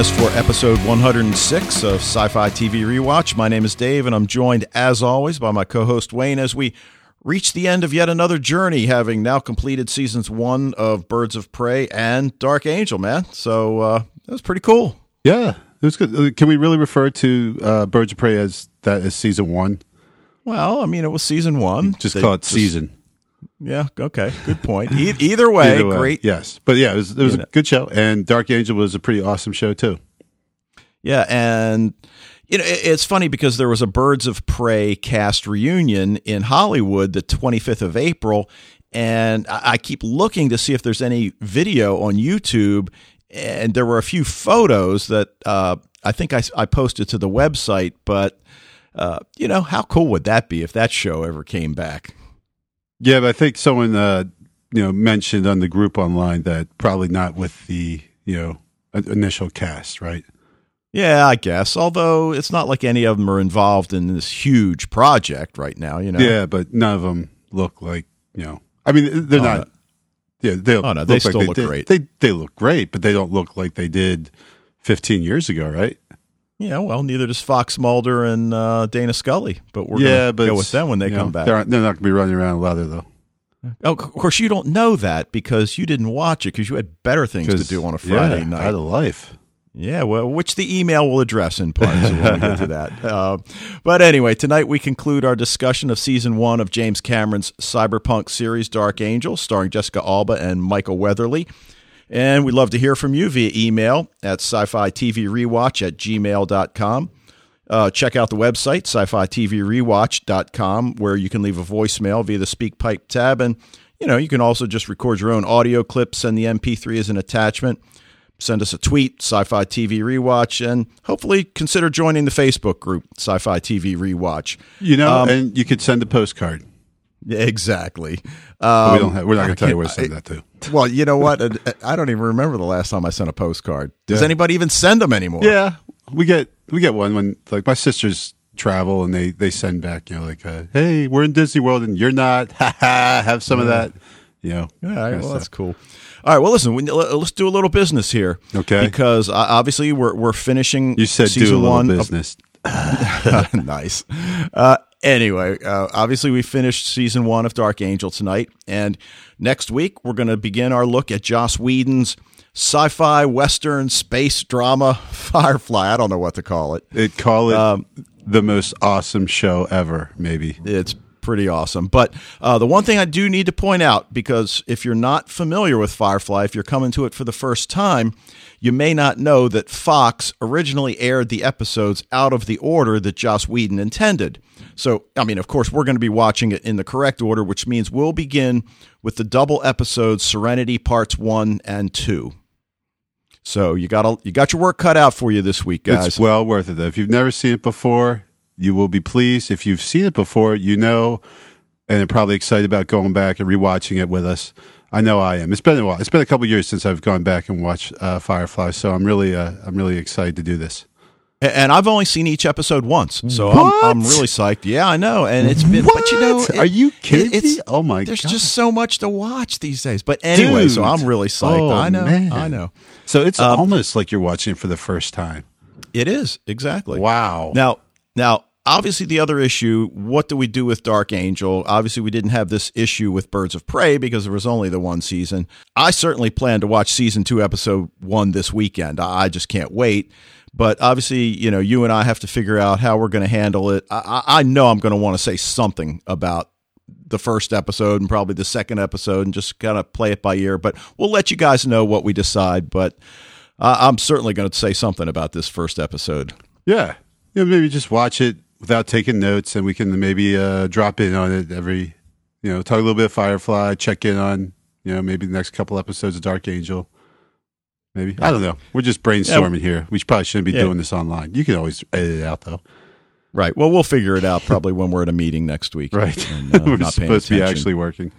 us for episode 106 of Sci Fi TV Rewatch. My name is Dave, and I'm joined, as always, by my co host Wayne as we reach the end of yet another journey, having now completed seasons one of Birds of Prey and Dark Angel, man. So uh, that was pretty cool. Yeah, it was good. Can we really refer to uh, Birds of Prey as that as season one? Well, I mean, it was season one. Just They call it season. Yeah, okay, good point. E- either way, Either way, great. Yes, but yeah, it was it was a good show, and Dark Angel was a pretty awesome show too. Yeah, and you know it- it's funny because there was a Birds of Prey cast reunion in Hollywood the 25th of April, and I I keep looking to see if there's any video on YouTube, and there were a few photos that uh, I think I posted to the website, but uh, you know how cool would that be if that show ever came back? Yeah, but I think someone uh, you know mentioned on the group online that probably not with the you know initial cast, right? Yeah, I guess. Although it's not like any of them are involved in this huge project right now, you know. Yeah, but none of them look like you know. I mean, they're Oh, not. no. Yeah, they Oh, no, they look like still look did- great. They they look great, but they don't look like they did 15 years ago, right? Yeah, well, neither does Fox Mulder and uh, Dana Scully, but we're yeah, gonna but go with them when they come know, back. They're, they're not going to be running around leather though. Oh, of course, you don't know that because you didn't watch it because you had better things to do on a Friday yeah, night. Out of life. Yeah, well, which the email will address in part. So we'll get to that. Uh, but anyway, tonight we conclude our discussion of season one of James Cameron's cyberpunk series Dark Angel, starring Jessica Alba and Michael Weatherly. And we'd love to hear from you via email at sci fi TV rewatch at gmail.com. Uh, check out the website, sci fi TV rewatch.com, where you can leave a voicemail via the SpeakPipe tab. And, you know, you can also just record your own audio clips, send the MP3 as an attachment send us a tweet, Sci Fi TV Rewatch, and hopefully consider joining the Facebook group, Sci Fi TV Rewatch. You know, Um, and you could send a postcard. Exactly. Um, we don't have, we're not going to tell you where to send that to. well, you know what? Uh, I don't even remember the last time I sent a postcard. Does Yeah. anybody even send them anymore? Yeah, we get we get one when like my sisters travel and they they send back you know like uh, hey we're in Disney World and you're not ha ha have some of that you know All right, well, that's cool. All right, well, listen, we, let- let's do a little business here. Okay. Because uh, obviously we're, we're finishing you said season do a little one of business nice. Uh, anyway, uh, obviously, we finished season one of Dark Angel tonight. And next week, we're going to begin our look at Joss Whedon's sci fi, Western, space drama, Firefly. I don't know what to call it. it call it Um, the most awesome show ever maybe It's pretty awesome. But uh, the one thing I do need to point out, because if you're not familiar with Firefly, if you're coming to it for the first time, you may not know that Fox originally aired the episodes out of the order that Joss Whedon intended. So, I mean, of course, we're going to be watching it in the correct order, which means we'll begin with the double episodes Serenity Parts 1 and 2. So you got a, you got your work cut out for you this week, guys. it's well worth it though if you've never seen it before you will be pleased if you've seen it before you know and are probably excited about going back and rewatching it with us I know I am it's been a while it's been a couple years since I've gone back and watched uh, Firefly so I'm really uh, I'm really excited to do this And I've only seen each episode once, so I'm, I'm really psyched. Yeah, I know, and it's been. But you know, What? it- Are you kidding it's- me? Oh my God. There's God. just so much to watch these days. But anyway, so I'm really psyched. Oh, I know, man. I know. So it's Um, almost like you're watching it for the first time. It is exactly. Wow. Now, now, obviously, the other issue. What do we do with Dark Angel? Obviously, we didn't have this issue with Birds of Prey because there was only the one season. I certainly plan to watch season two, episode one this weekend. I just can't wait. But obviously, you know, you and I have to figure out how we're going to handle it. I, I know I'm going to want to say something about the first episode and probably the second episode and just kind of play it by ear. But we'll let you guys know what we decide. But I'm certainly going to say something about this first episode. Yeah. Yeah, maybe just watch it without taking notes and we can maybe uh, drop in on it every, you know, talk a little bit of Firefly, check in on, you know, maybe the next couple episodes of Dark Angel. Maybe. I don't know. We're just brainstorming here. We probably shouldn't be Yeah. doing this online. You can always edit it out though. Right. Well, we'll figure it out probably when we're at a meeting next week. Right. And, uh, We're not paying supposed to be actually working.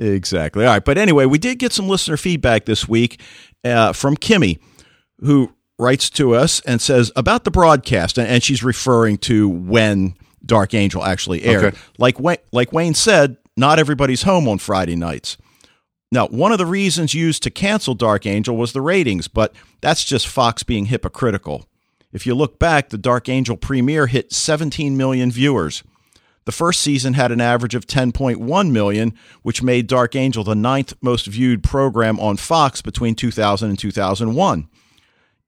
Exactly. All right. But anyway, we did get some listener feedback this week uh, from Kimmy, who writes to us and says about the broadcast, and she's referring to when Dark Angel actually aired. Okay. Like Wayne, like Wayne said, not everybody's home on Friday nights. Now, one of the reasons used to cancel Dark Angel was the ratings, but that's just Fox being hypocritical. If you look back, the Dark Angel premiere hit 17 million viewers. The first season had an average of 10.1 million, which made Dark Angel the ninth most viewed program on Fox between 2000 and 2001.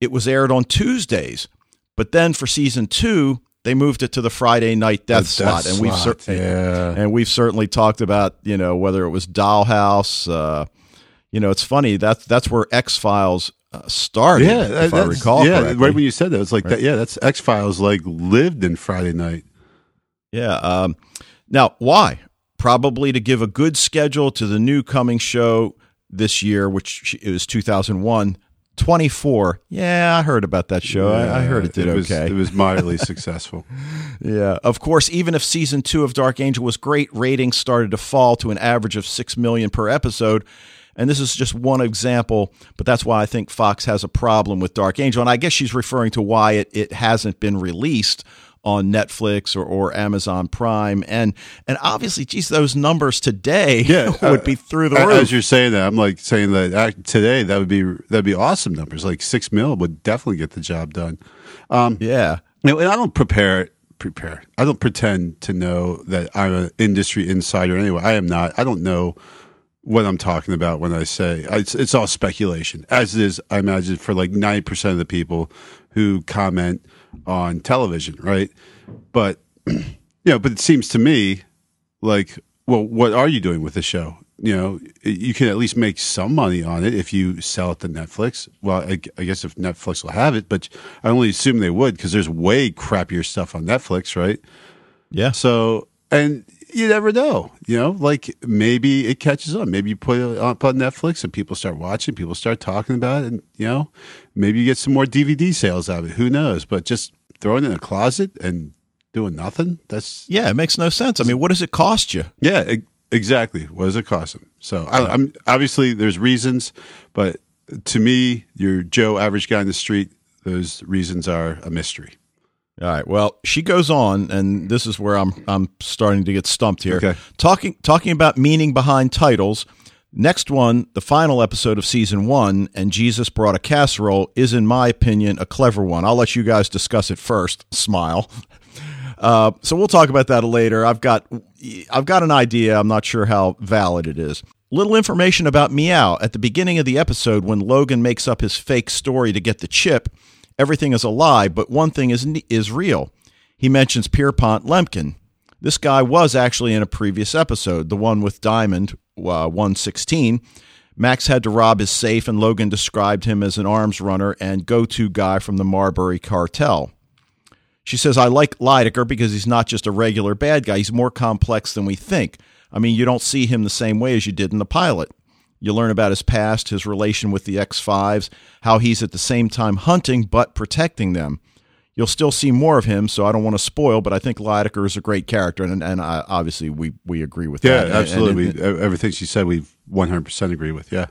It was aired on Tuesdays, but then for season two, they moved it to the Friday night death, The slot, death and we've slot, cer- yeah. and we've certainly talked about you know whether it was Dollhouse. Uh, you know, it's funny that's that's where X Files uh, started, Yeah, if I recall Yeah, correctly. right when you said that, it's like that. Yeah, that's X Files. Like lived in Friday night. Yeah. Um, now, why? Probably to give a good schedule to the new coming show this year, which is 2001. 24. Yeah, I heard about that show. I, I heard it did it was, okay. It was moderately successful. Yeah. Of course, even if season two of Dark Angel was great, ratings started to fall to an average of six million per episode. And this is just one example, but that's why I think Fox has a problem with Dark Angel. And I guess she's referring to why it, it hasn't been released on Netflix or, or Amazon Prime. And and obviously, geez, those numbers today Yeah, would be uh, through the roof. As you're saying that, I'm like saying that today that would be that'd be awesome numbers. Like six mil would definitely get the job done. Um, yeah. You and I don't prepare prepare. I don't pretend to know that I'm an industry insider. Anyway, I am not. I don't know what I'm talking about when I say it's, it's all speculation, as it is. I imagine for like ninety percent of the people who comment on television, right? But you know, but it seems to me like, well, what are you doing with the show? You know, you can at least make some money on it if you sell it to Netflix. Well, I, I guess if Netflix will have it, but I only assume they would because there's way crappier stuff on Netflix, right? Yeah. So, and you never know, you know, like maybe it catches on. Maybe you put it up on Netflix and people start watching, people start talking about it, and you know, maybe you get some more DVD sales out of it. Who knows? But just throwing it in a closet and doing nothing, that's Yeah. It makes no sense. I mean, what does it cost you? yeah, e- exactly. What does it cost them? So I, I'm obviously there's reasons, but to me, your Joe average guy in the street, those reasons are a mystery. All right. Well, she goes on, and this is where I'm I'm starting to get stumped here. Okay. Talking talking about meaning behind titles. Next one, the final episode of season one, and Jesus brought a casserole, is in my opinion a clever one. I'll let you guys discuss it first. Smile. Uh, so we'll talk about that later. I've got I've got an idea. I'm not sure how valid it is. Little information about Meow. At the beginning of the episode, when Logan makes up his fake story to get the chip, everything is a lie, but one thing is is real. He mentions Pierpont Lemkin. This guy was actually in a previous episode, the one with Diamond, uh, 116. Max had to rob his safe, and Logan described him as an arms runner and go to guy from the Marbury cartel. She says, I like Lydecker because he's not just a regular bad guy. He's more complex than we think. I mean, you don't see him the same way as you did in the pilot. You learn about his past, his relation with the X5s, how he's at the same time hunting but protecting them. You'll still see more of him, so I don't want to spoil, but I think Lydecker is a great character, and, and I, obviously we, we agree with Yeah, that. And- absolutely. and- We- everything she said, we 100% agree with. Yeah.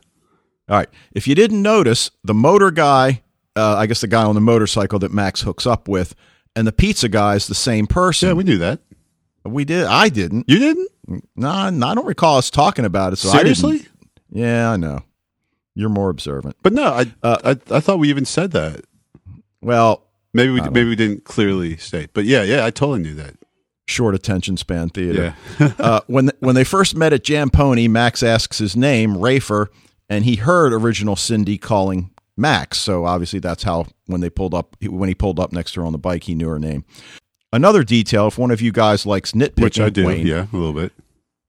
all right. If you didn't notice, the motor guy, uh, I guess the guy on the motorcycle that Max hooks up with, and the pizza guy is the same person. Yeah, we knew that. we did. I didn't. You didn't? No, I don't recall us talking about it. So Seriously? Yeah, I know. You're more observant. But no, I, Uh, I I thought we even said that. Well, Maybe we maybe we didn't clearly state. But yeah, yeah, I totally knew that. short attention span theater. Yeah. uh, when when they first met at Jam Pony, Max asks his name, Rafer, and he heard original Cindy calling Max. So obviously that's how when they pulled up when he pulled up next to her on the bike, he knew her name. Another detail, if one of you guys likes nitpicking, Which I do. Wayne, Yeah, a little bit.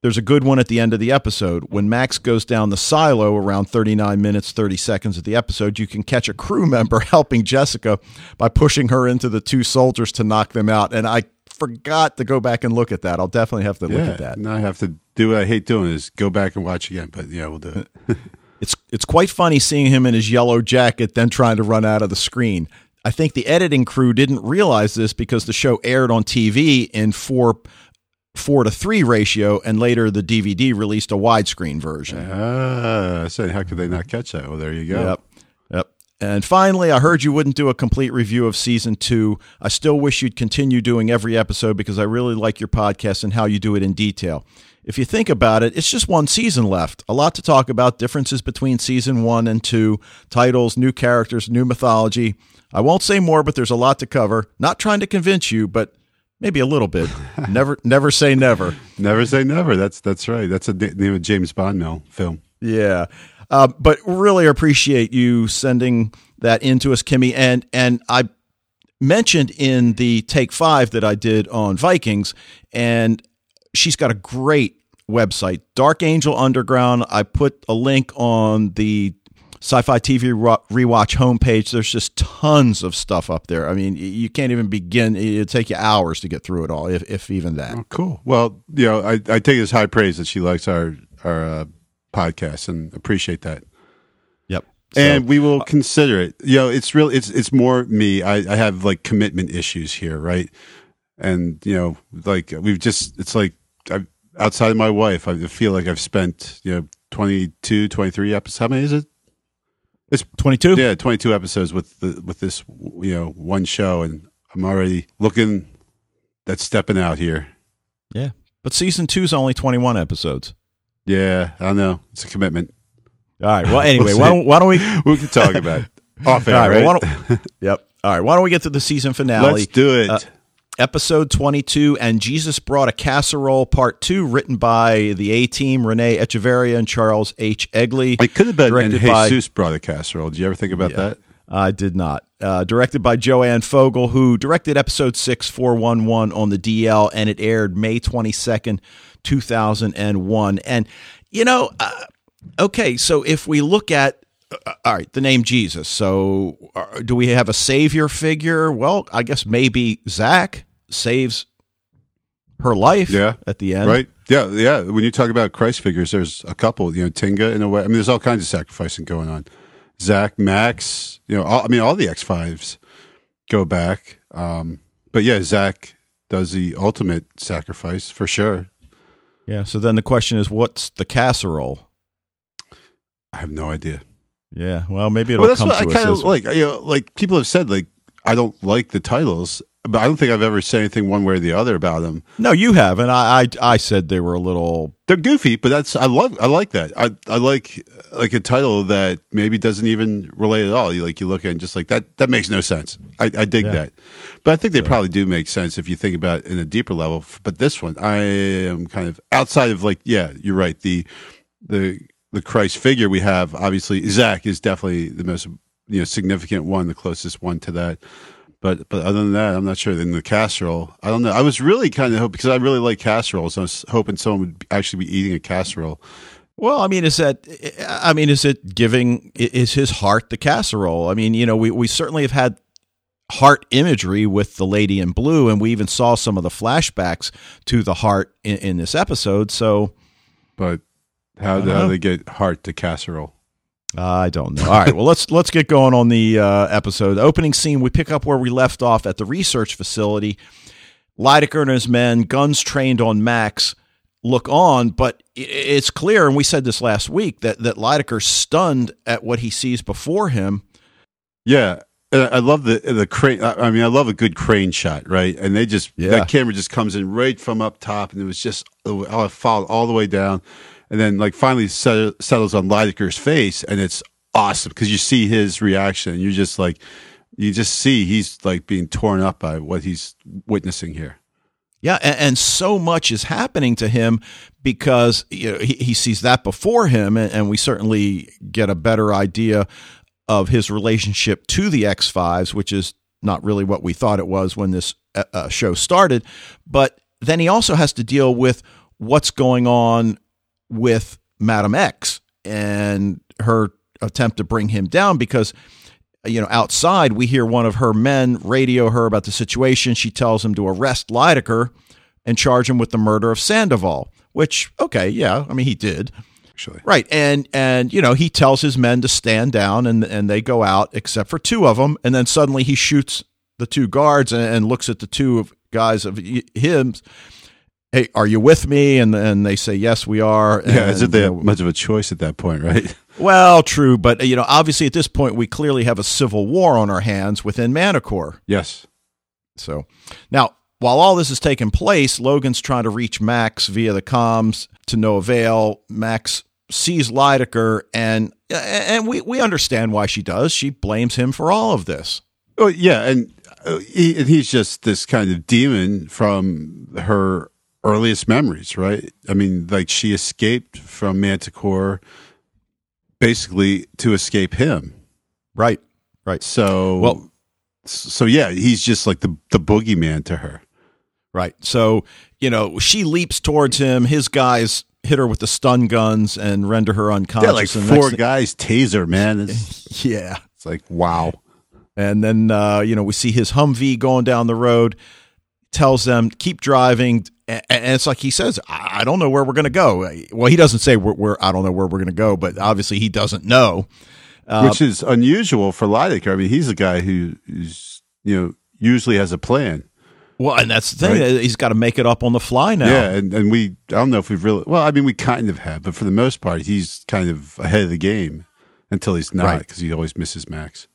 There's a good one at the end of the episode. When Max goes down the silo around 39 minutes, 30 seconds of the episode, you can catch a crew member helping Jessica by pushing her into the two soldiers to knock them out. And I forgot to go back and look at that. I'll definitely have to look at that. Now I have to do what I hate doing is go back and watch again. But yeah, we'll do it. It's it's quite funny seeing him in his yellow jacket then trying to run out of the screen. I think the editing crew didn't realize this because the show aired on TV in four four to three ratio, and later the DVD released a widescreen version. Ah, I said, how could they not catch that? Well, there you go. Yep. Yep. And finally, I heard you wouldn't do a complete review of season two. I still wish you'd continue doing every episode because I really like your podcast and how you do it in detail. if you think about it, it's just one season left. A lot to talk about, differences between season one and two, titles, new characters, new mythology. I won't say more, but there's a lot to cover. Not trying to convince you, but maybe a little bit. never, never say never. Never say never. That's that's right. That's a name of James Bond now film. Yeah, uh, but really appreciate you sending that into us, Kimmy. And and I mentioned in the take five that I did on Vikings, and she's got a great website, Dark Angel Underground. I put a link on the Sci-Fi TV rewatch homepage. There's just tons of stuff up there. I mean, you can't even begin. It'd take you hours to get through it all, if, if even that. Oh, cool. Well, you know, I, I take it as high praise that she likes our our uh, podcast and appreciate that. Yep. So, and we will uh, consider it. You know, it's real. It's it's more me. I, I have like commitment issues here, right? And you know, like we've just. It's like I outside of my wife. I feel like I've spent you know 22, 23 episodes. How many is it? It's 22? Yeah, 22 episodes with the with this you know one show and I'm already looking that's stepping out here. Yeah. But season 2 is only 21 episodes. Yeah, I know. It's a commitment. All right. Well, anyway, we'll why, don't, why don't we we can talk about it. off air, All right? right? Well, yep. All right. Why don't we get to the season finale? Let's do it. Uh, episode 22 and jesus brought a casserole part two written by the a team renee echevarria and charles h. Eglee it could have been directed and jesus by, brought a casserole. Did you ever think about yeah, that? I did not. Uh, directed by joanne fogle who directed episode 6411 on the dl and it aired may 22nd 2001 and you know uh, okay so if we look at uh, all right, the name Jesus. So, uh, do we have a savior figure? Well, I guess maybe Zach saves her life yeah. at the end. Right. Yeah. Yeah. When you talk about Christ figures, there's a couple, you know, Tinga in a way. I mean, there's all kinds of sacrificing going on. Zach, Max, you know, all, I mean, all the X5s go back. Um, but yeah, Zach does the ultimate sacrifice for sure. Yeah. So then the question is, what's the casserole? I have no idea. Yeah. Well, maybe it'll well, that's come what to I kind of like. You know, like people have said, like I don't like the titles but I don't think I've ever said anything one way or the other about them. No, you have, and I, I, I said they were a little. They're goofy, but that's I love I like that. I I like like a title that maybe doesn't even relate at all. You like you look at it and just like that that makes no sense. I, I dig yeah. that, but I think they probably do make sense if you think about it in a deeper level. But this one, I am kind of outside of like yeah, you're right. The the the Christ figure we have obviously Zach is definitely the most you know significant one, the closest one to that. But but other than that, I'm not sure. In the casserole, I don't know. I was really kind of hoping because I really like casseroles. I was hoping someone would actually be eating a casserole. Well, I mean, is that? I mean, is it giving? Is his heart the casserole? I mean, you know, we we certainly have had heart imagery with the lady in blue, and we even saw some of the flashbacks to the heart in, in this episode. So, but how do they get heart to casserole? I don't know. All right, well let's let's get going on the uh, episode. The opening scene, we pick up where we left off at the research facility. Lydecker and his men, guns trained on Max, look on, but it's clear, and we said this last week that that Lydecker's stunned at what he sees before him. Yeah, I love the the crane. I mean, I love a good crane shot, right? And they just yeah. that camera just comes in right from up top, and it was just oh, it followed all the way down and then like finally set, settles on Lydecker's face, and it's awesome because you see his reaction, you're just like, you just see he's like being torn up by what he's witnessing here. Yeah, and, and so much is happening to him because you know, he, he sees that before him, and, and we certainly get a better idea of his relationship to the X Fives, which is not really what we thought it was when this uh, uh show started. But then he also has to deal with what's going on with Madam X and her attempt to bring him down because you know outside we hear one of her men radio her about the situation. She tells him to arrest Lydecker and charge him with the murder of Sandoval which okay yeah I mean he did. Actually. Right and and you know he tells his men to stand down and and they go out except for two of them and then suddenly he shoots the two guards and, and looks at the two guys of him hey, are you with me? And and they say, yes, we are. And, yeah, isn't there much of a choice at that point, right? Well, true, but you know, obviously at this point we clearly have a civil war on our hands within Manticore. Yes. So now while all this is taking place, Logan's trying to reach Max via the comms to no avail. Max sees Lydecker, and and we we understand why she does. She blames him for all of this. Oh yeah, and uh, he, and he's just this kind of demon from her earliest memories, right? I mean, like she escaped from Manticore basically to escape him. Right. Right. So Well- so yeah, he's just like the the boogeyman to her. Right. So, you know, she leaps towards him. His guys hit her with the stun guns and render her unconscious. Yeah, like four thing- guys taser, man. It's, yeah. it's like wow. And then, uh, you know, we see his Humvee going down the road, tells them, keep driving. And it's like he says, I don't know where we're going to go. Well, he doesn't say we're, we're I don't know where we're going to go, but obviously he doesn't know. Uh, Which is unusual for Lydecker. I mean, he's a guy who who's you know usually has a plan. Well, and that's the thing. Right. He's got to make it up on the fly now. Yeah, and, and we I don't know if we've really well, I mean we kind of have, but for the most part he's kind of ahead of the game until he's not Right. because he always misses Max.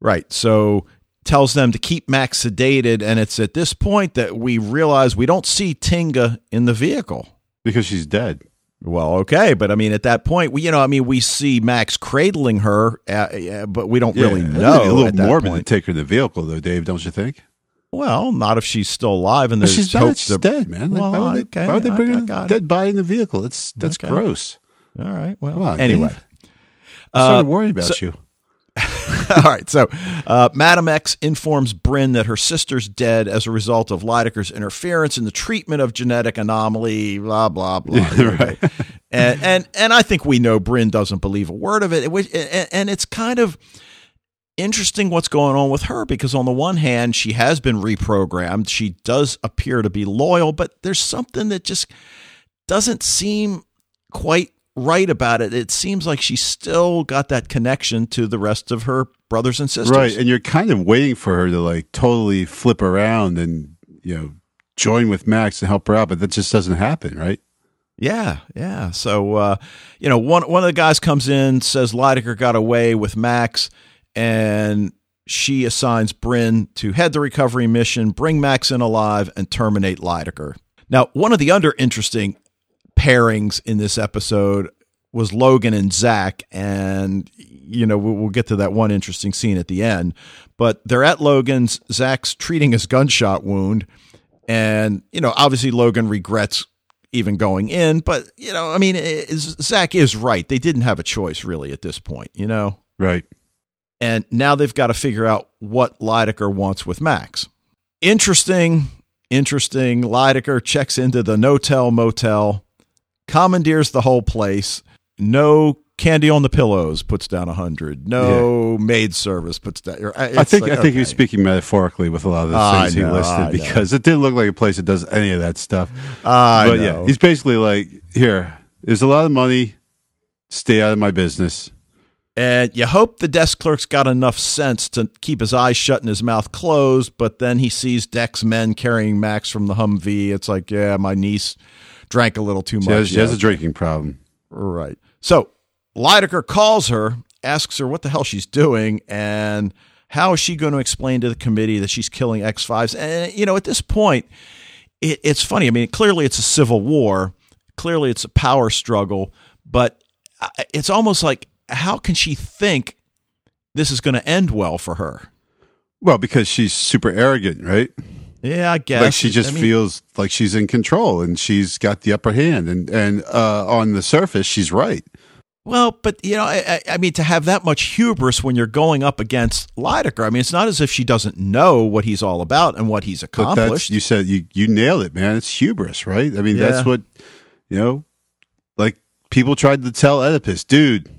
Right. So tells them to keep Max sedated. And it's at this point that we realize we don't see Tinga in the vehicle. Because she's dead. Well, okay, but I mean, at that point, we you know, I mean, we see Max cradling her, uh, but we don't really know. a little morbid point. to take her in the vehicle though, Dave, don't you think? Well, not if she's still alive and there's she's hope not. She's dead, man. Like, Well, why would they, okay, why would they bring I- I a it. dead body in the vehicle? That's that's Okay. gross. All right. Well, on, anyway. Sort of Uh, worried about you. All right. So, uh, Madam X informs Brin that her sister's dead as a result of Lydecker's interference in the treatment of genetic anomaly. Blah blah blah. right. and and and I think we know Brin doesn't believe a word of it. it and it's kind of interesting what's going on with her because on the one hand she has been reprogrammed. She does appear to be loyal, but there's something that just doesn't seem quite right about it. It seems like she still got that connection to the rest of her brothers and sisters. Right, and you're kind of waiting for her to like totally flip around and you know join with Max and help her out, but that just doesn't happen, right? Yeah, yeah. So uh, you know, one one of the guys comes in, says Lydecker got away with Max, and she assigns Brin to head the recovery mission, bring Max in alive, and terminate Lydecker. Now, one of the other interesting pairings in this episode was Logan and Zach, and you know we'll, get to that one interesting scene at the end. But they're at Logan's. Zach's treating his gunshot wound, and you know obviously Logan regrets even going in. But you know, I mean, Zach is right. They didn't have a choice really at this point. You know, Right. and now they've got to figure out what Lydecker wants with Max. Interesting, interesting. Lydecker checks into the no-tell motel, commandeers the whole place. No candy on the pillows, puts down a hundred. No maid service, puts down. or, uh, I think like, I think he was speaking metaphorically with a lot of the I things know, he listed I know. because it didn't look like a place that does any of that stuff. I but know. yeah, he's basically like, here, there's a lot of money. Stay out of my business. And you hope the desk clerk's got enough sense to keep his eyes shut and his mouth closed, but then he sees Dex men carrying Max from the Humvee. It's like, yeah, my niece drank a little too She much. has, she has a drinking problem. right. So Lydecker calls her, asks her what the hell she's doing, and how is she going to explain to the committee that she's killing X5s? And, you know, at this point, it, it's funny. I mean, clearly it's a civil war, clearly it's a power struggle, but uh, it's almost like, how can she think this is going to end well for her? Well, because she's super arrogant, right? Yeah, I guess. like she just I mean, feels like she's in control and she's got the upper hand. And and uh, on the surface, she's right. Well, but you know, I, I- mean, to have that much hubris when you're going up against Lydecker, I mean, it's not as if she doesn't know what he's all about and what he's But accomplished. you said you you nailed it, man. It's hubris, right? I mean, Yeah. that's what you know. Like people tried to tell Oedipus, dude,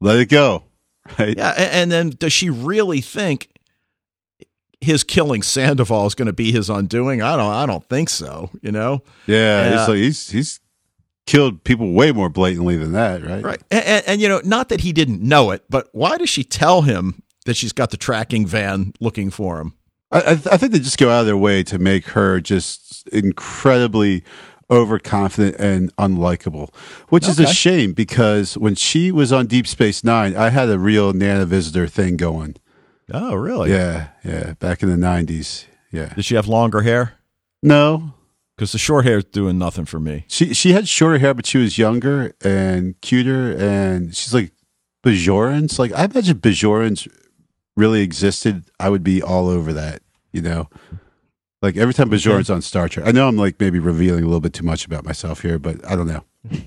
let it go, right? yeah, a- and then does she really think his killing Sandoval is going to be his undoing? I don't. I don't think so. You know, Yeah, Yeah. He's uh, like he's he's killed people way more blatantly than that, right? right? And, and, and you know, not that he didn't know it, but why does she tell him that she's got the tracking van looking for him? I, I, I think they just go out of their way to make her just incredibly overconfident and unlikable, which is a shame because when she was on Deep Space Nine, I had a real Nana Visitor thing going. Oh, really? Yeah, yeah, back in the nineties. Yeah, Did she have longer hair? No, because the short hair is doing nothing for me. she she had shorter hair, but she was younger and cuter, and she's like Bajorans. Like I imagine Bajorans really existed. I would be all over that. You know, like every time Bajorans on Star Trek. I know I'm like maybe revealing a little bit too much about myself here, but I don't know.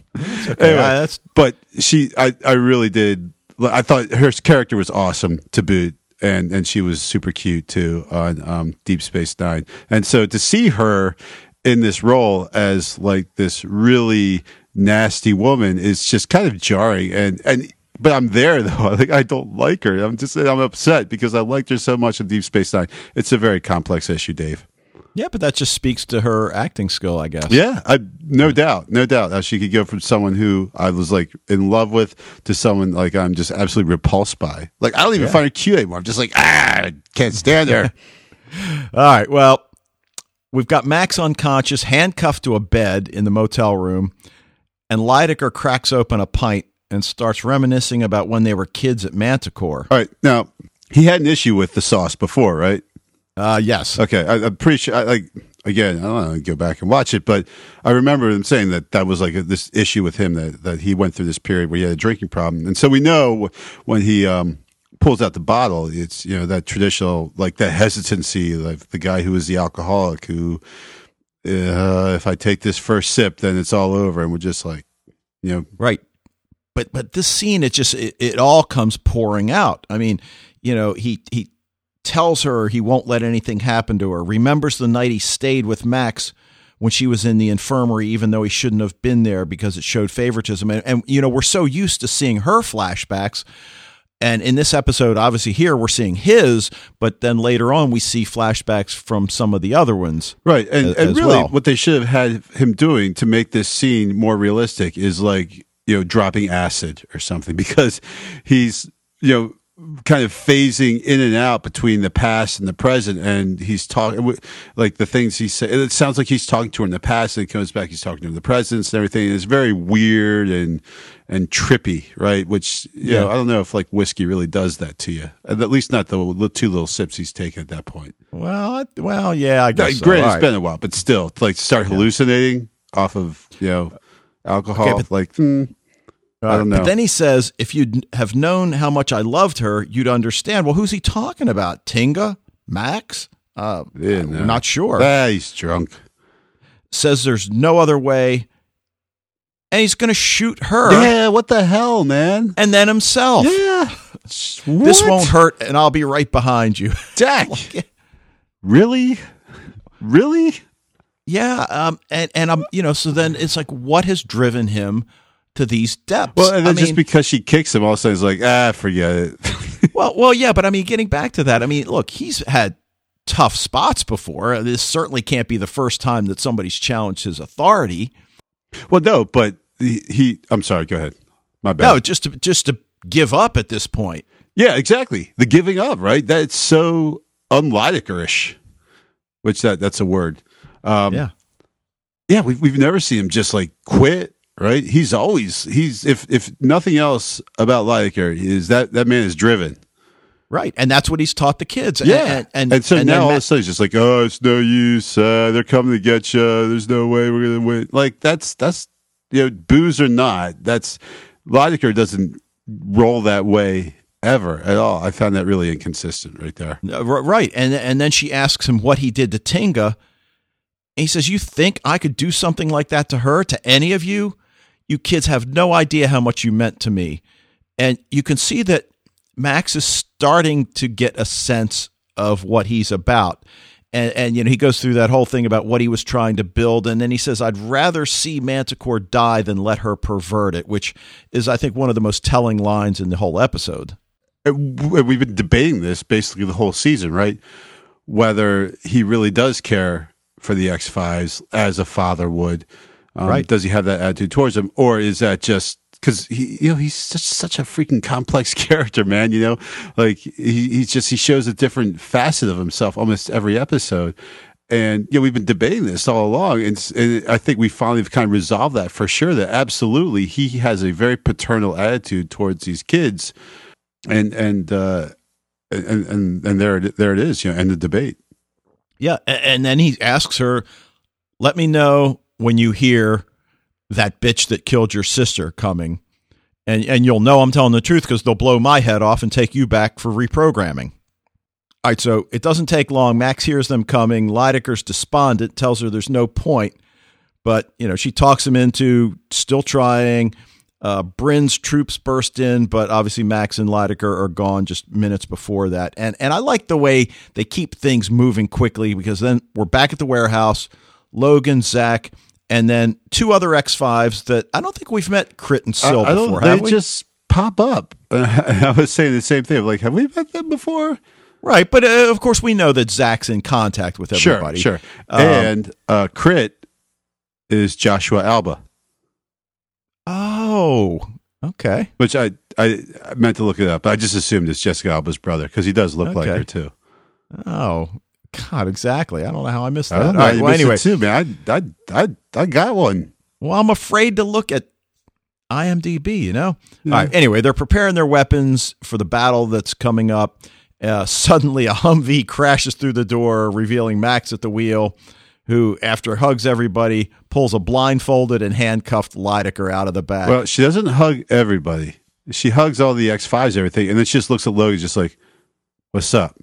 Okay, Anyway. uh, that's but she I, I really did i thought her character was awesome to boot and and she was super cute too on um, deep space nine and so to see her in this role as like this really nasty woman is just kind of jarring and and but I'm there though. Like I don't like her. I'm just I'm upset because I liked her so much in Deep Space Nine. It's a very complex issue, Dave. Yeah, but that just speaks to her acting skill, I guess. Yeah, I, no doubt, no doubt. How she could go from someone who I was like in love with to someone like I'm just absolutely repulsed by. Like I don't even Yeah. find her cute anymore. I'm just like ah, I can't stand her. All right. Well, we've got Max unconscious, handcuffed to a bed in the motel room, and Lydecker cracks open a pint and starts reminiscing about when they were kids at Manticore. All right, now he had an issue with the sauce before, right? Uh, yes. Okay, I, I'm pretty sure. I, like again, I don't know. Go back and watch it, but I remember him saying that that was like a, this issue with him that that he went through this period where he had a drinking problem, and so we know when he um, pulls out the bottle, it's you know that traditional like that hesitancy, like the guy who is the alcoholic who, uh, if I take this first sip, then it's all over, and we're just like, you know, Right. But but this scene, it just it, it all comes pouring out. I mean, you know, he he tells her he won't let anything happen to her. Remembers the night he stayed with Max when she was in the infirmary, even though he shouldn't have been there because it showed favoritism. And, and you know, we're so used to seeing her flashbacks. And in this episode, obviously, here we're seeing his, but then later on we see flashbacks from some of the other ones. Right, and as- and as really, well. what they should have had him doing to make this scene more realistic is like you know dropping acid or something because he's you know kind of phasing in and out between the past and the present, and he's talking like the things he said. It sounds like he's talking to her in the past, and he comes back, he's talking to her in the present and everything. And it's very weird and and trippy, right? Which you know, Yeah. I don't know if like whiskey really does that to you. At least not the two little sips he's taken at that point. Well, well, yeah, I guess. so. granted, it's right. been a while, but still, like start hallucinating off of you know alcohol. Okay, like, hmm, I don't know. But then he says, if you'd have known how much I loved her, you'd understand. Well, who's he talking about? Tinga? Max? Uh, Yeah, we're no. not sure. ah, he's drunk. says there's no other way. And he's going to shoot her Yeah, what the hell, man? and then himself. Yeah, This won't hurt, and I'll be right behind you. Dak. really, really? yeah. Um, and, and I'm, you know, so then it's like, what has driven him to these depths? Well, and then I just mean- because she kicks him, all of a sudden he's like, ah, forget it. Well, well, yeah, but I mean, getting back to that, I mean, look, he's had tough spots before. This certainly can't be the first time that somebody's challenged his authority. well, no, but he, he. I'm sorry. Go ahead. My bad. No, just to just to give up at this point. Yeah, exactly. The giving up, right? That's so unlidekerish. Which that that's a word. Um, Yeah. yeah, we've we've never seen him just like quit. Right? He's always he's if if nothing else about Lydecker is that that man is driven. Right, and that's what he's taught the kids. And- Yeah, and and, so and now all of a sudden it's just like, oh, it's no use. Uh, they're coming to get you. There's no way we're gonna win. Like that's that's you know, booze or not. That's Lydecker doesn't roll that way ever at all. I found that really inconsistent right there. Uh, right, and and then she asks him what he did to Tinga. And he says, "You think I could do something like that to her, to any of you? You kids have no idea how much you meant to me." And you can see that Max is starting to get a sense of what he's about. And, and you know he goes through that whole thing about what he was trying to build, and then he says, "I'd rather see Manticore die than let her pervert it," which is, I think, one of the most telling lines in the whole episode. We've been debating this basically the whole season, right? Whether he really does care for the X Fives as a father would, um, Right. Does he have that attitude towards them, or is that just because he, you know, he's such such a freaking complex character, man? You know, like he, he's just he shows a different facet of himself almost every episode. And you know, we've been debating this all along, and, and I think we finally have kind of resolved that for sure. That absolutely, he has a very paternal attitude towards these kids, and and uh, and and and there it, there it is, you know, end the debate. Yeah, and then he asks her, "Let me know when you hear that bitch that killed your sister coming, and and you'll know I'm telling the truth because they'll blow my head off and take you back for reprogramming." All right, so it doesn't take long. Max hears them coming. Lydecker's despondent, tells her there's no point, but you know she talks him into still trying. Uh, Brin's troops burst in, but obviously Max and Lydeker are gone just minutes before that. And and I like the way they keep things moving quickly because then we're back at the warehouse. Logan, Zach, and then two other X fives that I don't think we've met Krit and Syl I, I before. they just pop up. I was saying the same thing. Like, have we met them before? right, but uh, of course we know that Zach's in contact with everybody. Sure, sure. Um, and uh, Krit is Joshua Alba, Oh, okay. which I, I I meant to look it up. But I just assumed it's Jessica Alba's brother because he does look like her too. Oh, God, exactly. I don't know how I missed I that. don't know. right, well, anyway, too, man. I, I, I, I got one. Well, I'm afraid to look at IMDb, you know? Yeah. All right. Anyway, they're preparing their weapons for the battle that's coming up. Uh, suddenly, a Humvee crashes through the door, revealing Max at the wheel, who, after hugs everybody, pulls a blindfolded and handcuffed Lydecker out of the back. Well, she doesn't hug everybody. She hugs all the X fives, everything, and then she just looks at Logan, just like, "What's up?"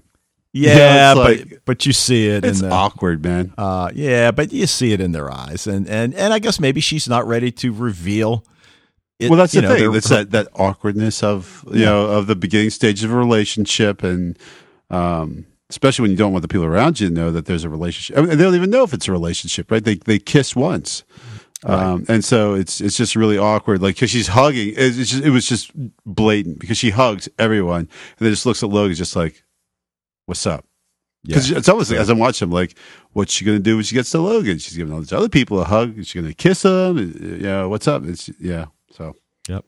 Yeah, but, like- but you see it It's in the. awkward, man. Uh, yeah, but you see it in their eyes, and and and I guess maybe she's not ready to reveal. It, well, that's the know, thing. It's that, that awkwardness of you Yeah. know of the beginning stage of a relationship, and um, especially when you don't want the people around you to know that there's a relationship. I mean, they don't even know if it's a relationship, right? They they kiss once, um, and so it's it's just really awkward. Like because she's hugging, just, it was just blatant because she hugs everyone, and then just looks at Logan, just like, "What's up?" Because Yeah. it's almost like, as I'm watching, I'm like, what's she going to do when she gets to Logan? She's giving all these other people a hug. Is she going to kiss them? Uh, you know, what's up? It's yeah. So Yep.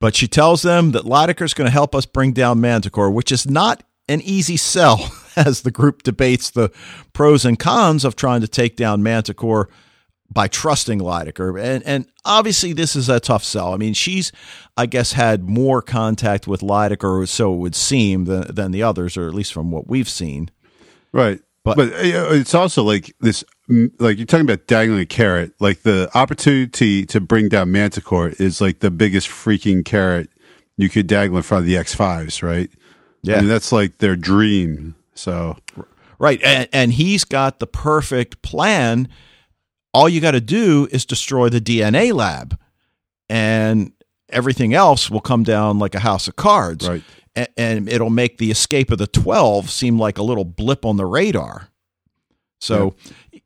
But she tells them that Lydecker's going to help us bring down Manticore, which is not an easy sell as the group debates the pros and cons of trying to take down Manticore by trusting Lydecker. And and obviously this is a tough sell. I mean, she's I guess had more contact with Lydecker, so it would seem, than, than the others, or at least from what we've seen. right, But- but, uh, it's also like this, like you're talking about dangling a carrot. Like the opportunity to bring down Manticore is like the biggest freaking carrot you could dangle in front of the X fives, right? Yeah. I mean, that's like their dream. So Right. And, and he's got the perfect plan. All you got to do is destroy the DNA lab, and everything else will come down like a house of cards. Right. And, it'll make the escape of the 12 seem like a little blip on the radar. So,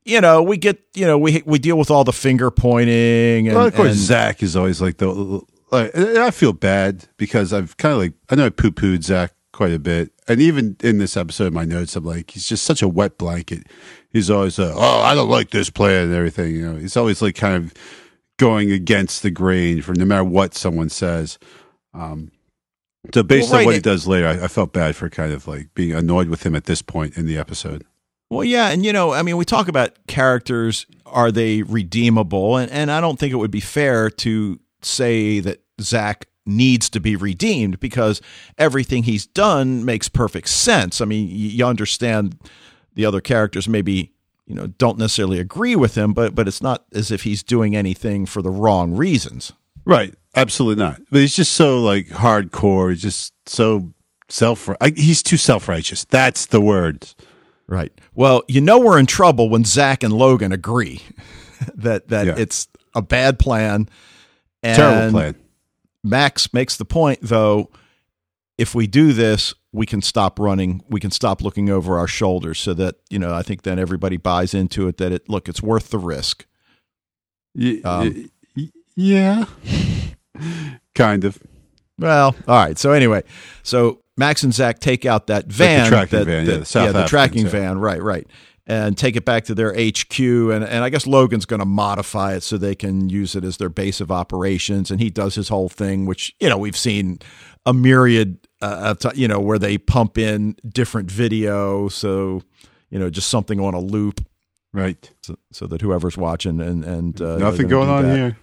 you know, we get, you know, we we deal with all the finger pointing and, well, of course, and- Zach is always like the. Like, I feel bad because I've kind of like I know I poo pooed Zach quite a bit, and even in this episode, my notes, I'm like he's just such a wet blanket. He's always uh, oh I don't like this plan and everything. You know, he's always like kind of going against the grain for no matter what someone says. Um, so based Well, on what right, he does later, I, I felt bad for kind of like being annoyed with him at this point in the episode. Well, yeah, and you know, I mean, we talk about characters are they redeemable, and and I don't think it would be fair to say that Zach needs to be redeemed because everything he's done makes perfect sense. I mean, you understand the other characters maybe you know don't necessarily agree with him, but but it's not as if he's doing anything for the wrong reasons. Right. Absolutely not. But he's just so like hardcore. He's just so self. He's too self righteous. That's the word. Right. Well, you know we're in trouble when Zach and Logan agree that that Yeah. it's a bad plan. And Terrible plan. Max makes the point, though, if we do this, we can stop running. We can stop looking over our shoulders so that, you know, I think then everybody buys into it that it, look, it's worth the risk. Um, yeah. kind of. Well, all right. So anyway, so Max and Zach take out that van, the tracking that, van, yeah, the South the tracking yeah. van, right, right, and take it back to their HQ. And and I guess Logan's going to modify it so they can use it as their base of operations. And he does his whole thing, which you know we've seen a myriad uh, of ti- you know where they pump in different video, so you know just something on a loop, Right. so, so that whoever's watching and and uh, Nothing going on that. here.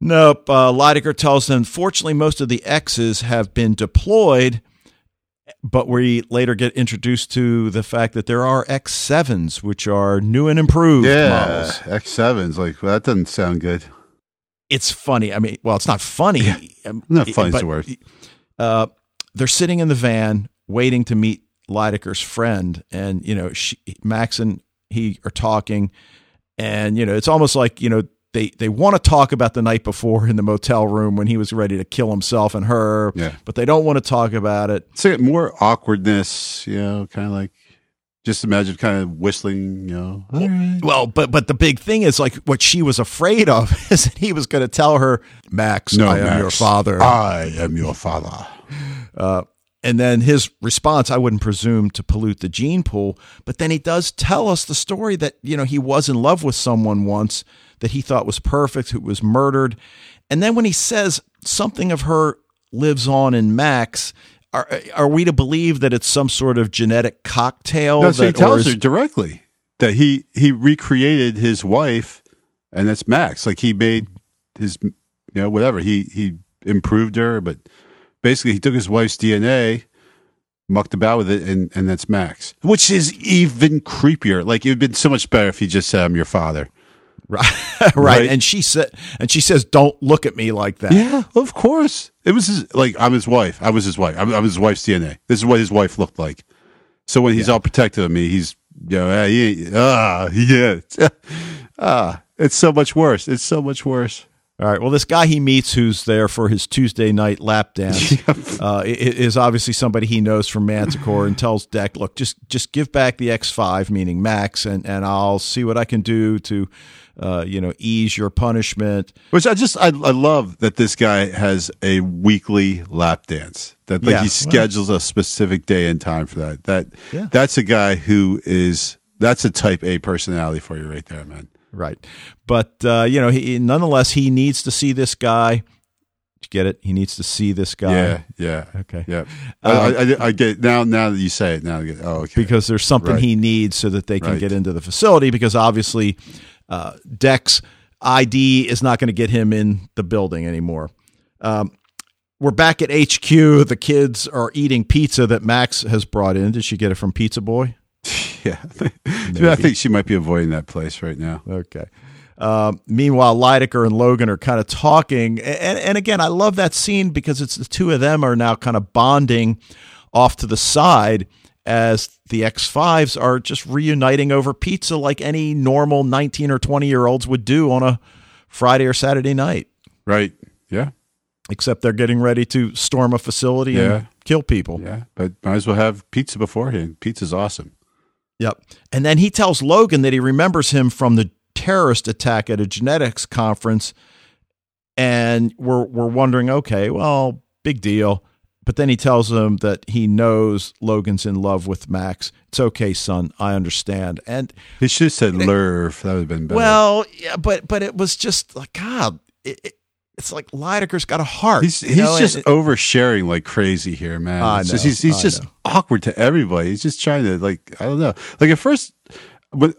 Nope. Uh, tells them, fortunately, most of the X's have been deployed, but we later get introduced to the fact that there are X7s, which are new and improved Yeah, models. X sevens. Like well, that doesn't sound good. It's funny. I mean, well, it's not funny. Um, Not funny is but, the word. Uh, they're sitting in the van waiting to meet Lydecker's friend, and you know, she, Max and he are talking, and you know, it's almost like you know they they want to talk about the night before in the motel room when he was ready to kill himself and her, Yeah. but they don't want to talk about it. So more awkwardness, you know, kind of like just imagine kind of whistling, you know. Right. Well, but but the big thing is like what she was afraid of is that he was going to tell her, Max, No, I am your father. I am your father. Uh, and then his response, I wouldn't presume to pollute the gene pool, but then he does tell us the story that, you know, he was in love with someone once that he thought was perfect, who was murdered. And then when he says something of her lives on in Max, are, are we to believe that it's some sort of genetic cocktail? No, so he that, or tells is- her directly that he he recreated his wife, and that's Max. Like he made his, you know, whatever he he improved her, but basically he took his wife's DNA, mucked about with it, and and that's Max, which is even creepier. Like it would have been so much better if he just said, "I'm your father." right, right. Right. And she said, and she says, don't look at me like that. Yeah, of course. It was his, like I'm his wife. I was his wife. I'm, I'm his wife's DNA. This is what his wife looked like. So when he's all protective of me, he's you know, ah, he, ah, yeah, ah, it's so much worse. It's so much worse. All right. Well, this guy he meets who's there for his Tuesday night lap dance uh, is obviously somebody he knows from Manticore and tells Deck, look, just just give back the X5, meaning Max, and, and I'll see what I can do to, uh, you know, ease your punishment. Which I just I, I love that this guy has a weekly lap dance. That like Yeah, he schedules a specific day and time for that. That Yeah. that's a guy who is that's a type A personality for you right there, man. Right. But, uh, you know, he, nonetheless, he needs to see this guy. Did you get it? He needs to see this guy. Yeah, yeah, Okay. yeah. Um, I, I, I get now. Now that you say it, now I get. Oh, okay. because there's something Right. he needs so that they can Right. get into the facility because obviously uh, Dex ID is not going to get him in the building anymore. Um, we're back at HQ. The kids are eating pizza that Max has brought in. Did she get it from Pizza Boy? Yeah, I think she might be avoiding that place right now. Okay. Um, meanwhile, Lydecker and Logan are kind of talking, and, and again, I love that scene because it's the two of them are now kind of bonding off to the side as the X Fives are just reuniting over pizza like any normal nineteen or twenty year olds would do on a Friday or Saturday night. Right? Yeah, Except they're getting ready to storm a facility Yeah. and kill people. yeah. But might as well have pizza beforehand. Pizza's awesome. Yep. And then he tells Logan that he remembers him from the terrorist attack at a genetics conference. And we're we're wondering, okay, well, big deal. But then he tells him that he knows Logan's in love with Max. It's okay, son. I understand. And He should have said Lerv. That would have been better. well, yeah, but but it was just like God. It, it, it's like Lydecker's got a heart. he's you he's know, just and- oversharing like crazy here, man. I It's just- he's he's I just know. awkward to everybody. He's just trying to like I don't know. Like at first, but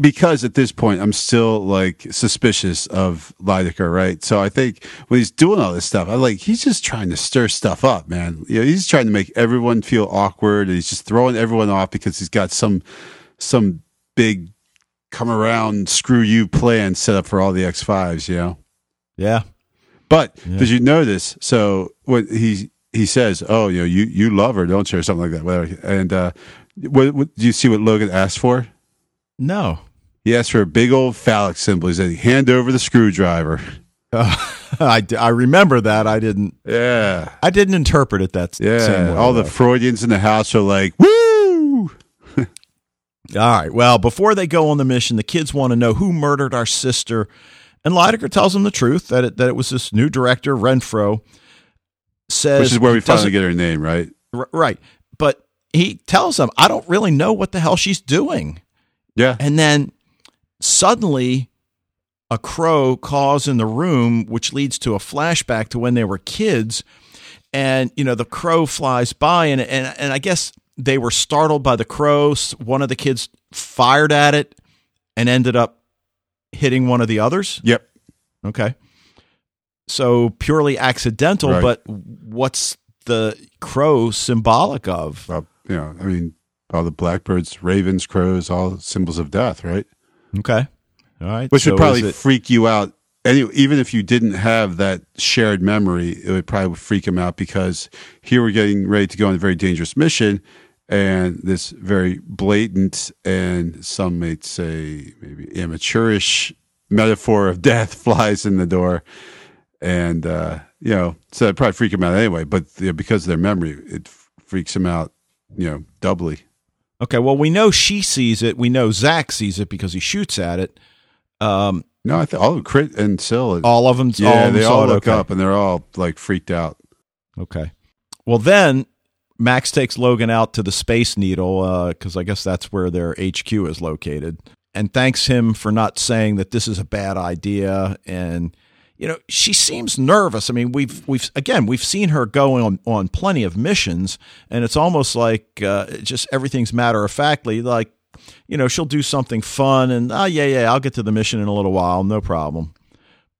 because at this point I'm still like suspicious of Lydecker, right? So I think when he's doing all this stuff, I like he's just trying to stir stuff up, man. You know, he's trying to make everyone feel awkward, and he's just throwing everyone off because he's got some some big come around screw you plan set up for all the X fives, you know. yeah. But did you notice? So what he he says, "Oh, you know, you you love her, don't you?" or something like that. Whatever. And uh, what, what do you see what Logan asked for? No. He asked for a big old phallic symbol. He said, "Hand over the screwdriver." I, I remember that. I didn't. Yeah, I didn't interpret it that yeah. way. All the. Freudians in the house are like, "Woo!" All right. Well, before they go on the mission, the kids want to know who murdered our sister, and Lydecker tells him the truth that it that it was this new director Renfro. Says Which is where we finally get her name, right? R- right, but he tells him, "I don't really know what the hell she's doing," Yeah, and then suddenly. A crow caws in the room, which leads to a flashback to when they were kids. And, you know, the crow flies by, and, and, and I guess they were startled by the crow. One of the kids fired at it and ended up hitting one of the others. yep. Okay. So purely accidental, Right. but what's the crow symbolic of? Well, you know, I mean, all the blackbirds, ravens, crows, all symbols of death, right? Okay. All right. Which So would probably it- freak you out. Any, even if you didn't have that shared memory, it would probably freak him out because here we're getting ready to go on a very dangerous mission, and this very blatant and some might say maybe amateurish metaphor of death flies in the door, and uh, you know, so it'd probably freak him out anyway. But you know, because of their memory, it freaks him out, you know, doubly. Okay. Well, we know she sees it. We know Zach sees it because he shoots at it. Um, No, I think all of Krit and Syl. all of them. yeah, all of them they all look Okay. up and they're all like freaked out. Okay. Well, then Max takes Logan out to the Space Needle because I guess that's where their HQ is located, and thanks him for not saying that this is a bad idea. And you know, she seems nervous. I mean, we've we've again we've seen her go on on plenty of missions, and it's almost like uh, just everything's matter of factly like. You know, she'll do something fun and, oh, yeah, yeah, I'll get to the mission in a little while, no problem.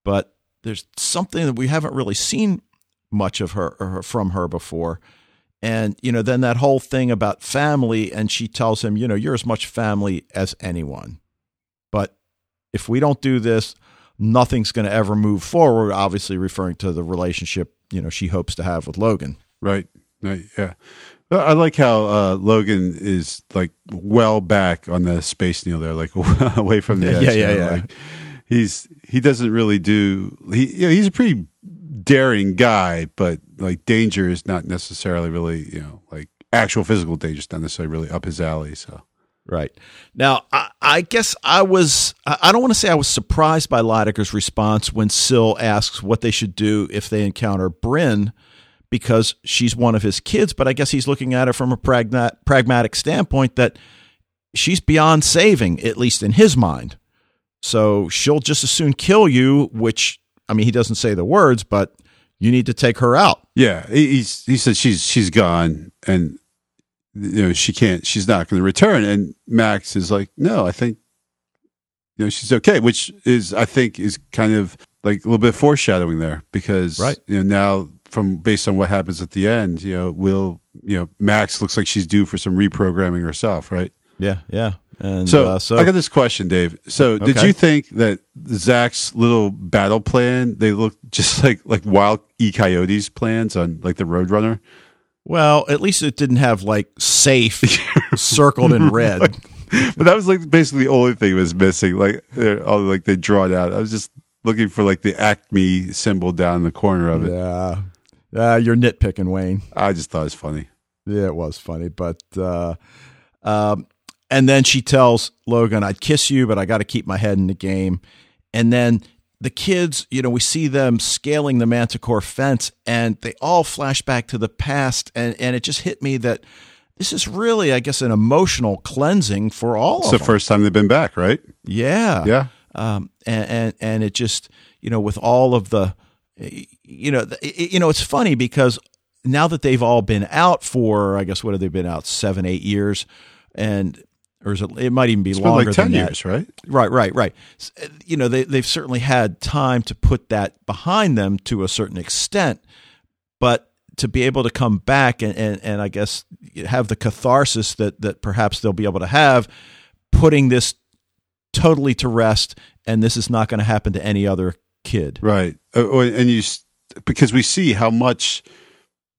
But there's something that we haven't really seen much of her or from her before. And, you know, then that whole thing about family, and she tells him, you know, you're as much family as anyone. But if we don't do this, nothing's going to ever move forward, obviously referring to the relationship, you know, she hopes to have with Logan. Right. Right. Yeah. I like how uh, Logan is like well back on the space needle there, like away from the Yeah, edge. yeah, know, yeah. Like, he's he doesn't really do he you know, he's a pretty daring guy, but like danger is not necessarily really you know like actual physical danger is not necessarily really up his alley. So Right. Now, I, I guess I was, I don't want to say I was surprised by Lydecker's response when Syl asks what they should do if they encounter Brin because she's one of his kids, but I guess he's looking at it from a pragma- pragmatic standpoint that she's beyond saving, at least in his mind. So she'll just as soon kill you, which, I mean, he doesn't say the words, but you need to take her out. yeah, he, he's he said she's she's gone and you know she can't she's not going to return and Max is like no I think you know she's okay which is I think is kind of like a little bit of foreshadowing there because Right. you know now from based on what happens at the end you know will you know Max looks like she's due for some reprogramming herself right Yeah, yeah. And so, uh, so I got this question, Dave. So, did you think that Zach's little battle plan they looked just like like Wile E Coyote's plans on like the Roadrunner? Well, at least it didn't have like safe circled in red. but that was like basically the only thing was missing. Like they're all like they draw it out. I was just looking for like the Acme symbol down in the corner of it. Yeah. Uh, you're nitpicking, Wayne. I just thought it was funny. Yeah, it was funny. But, uh, um, and then she tells Logan, I'd kiss you, but I got to keep my head in the game. And then the kids, you know, we see them scaling the Manticore fence and they all flash back to the past. And, and it just hit me that this is really, I guess, an emotional cleansing for all of us. It's the them. first time they've been back, right? Yeah. Yeah. um, and, and and it just you know with all of the you know th- it- you know it's funny because now that they've all been out for I guess what have they been out seven eight years and or is it it might even be It's longer like ten than that. years, right? Right, right, right. You know, they, they've certainly had time to put that behind them to a certain extent, but to be able to come back and, and, and I guess have the catharsis that, that perhaps they'll be able to have, putting this totally to rest, and this is not going to happen to any other kid. Right. Uh, oh, and you because we see how much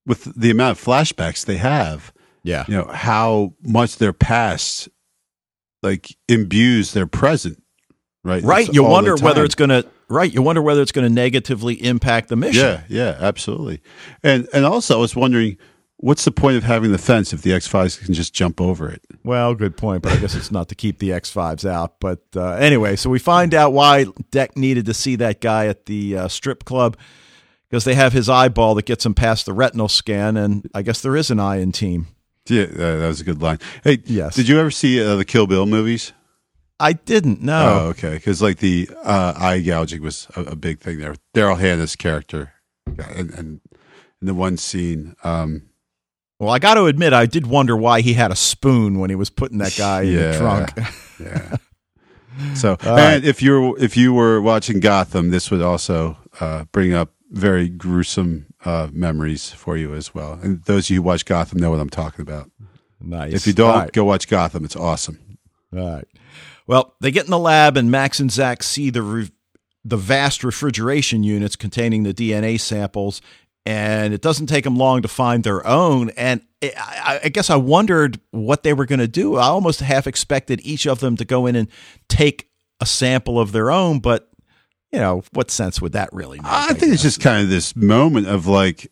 with the amount of flashbacks they have. Yeah. you know how much their past like imbues their present right Right. You wonder whether it's going to, right. You wonder whether it's going to negatively impact the mission. yeah yeah absolutely and and also i was wondering what's the point of having the fence if the x5s can just jump over it Well, good point, but I guess it's not to keep the X5s out. But uh, anyway, so we find out why Deck needed to see that guy at the uh, strip club because they have his eyeball that gets him past the retinal scan, and I guess there is an eye in team. Yeah uh, that was a good line hey Yes. did you ever see uh, the kill bill movies I didn't no. oh know. okay because like the uh, eye gouging was a, a big thing there daryl hannah's character and, and in the one scene um well, I got to admit, I did wonder why he had a spoon when he was putting that guy in the trunk. Yeah. So, and if you're if you were watching Gotham, this would also uh, bring up very gruesome uh, memories for you as well. And those of you who watch Gotham know what I'm talking about. Nice. If you don't, right. go watch Gotham. It's awesome. All right. Well, they get in the lab, and Max and Zach see the re- the vast refrigeration units containing the DNA samples, and it doesn't take them long to find their own. And I, I guess I wondered what they were going to do. I almost half expected each of them to go in and take a sample of their own, but you know, what sense would that really make? I think it's just kind of this moment of like,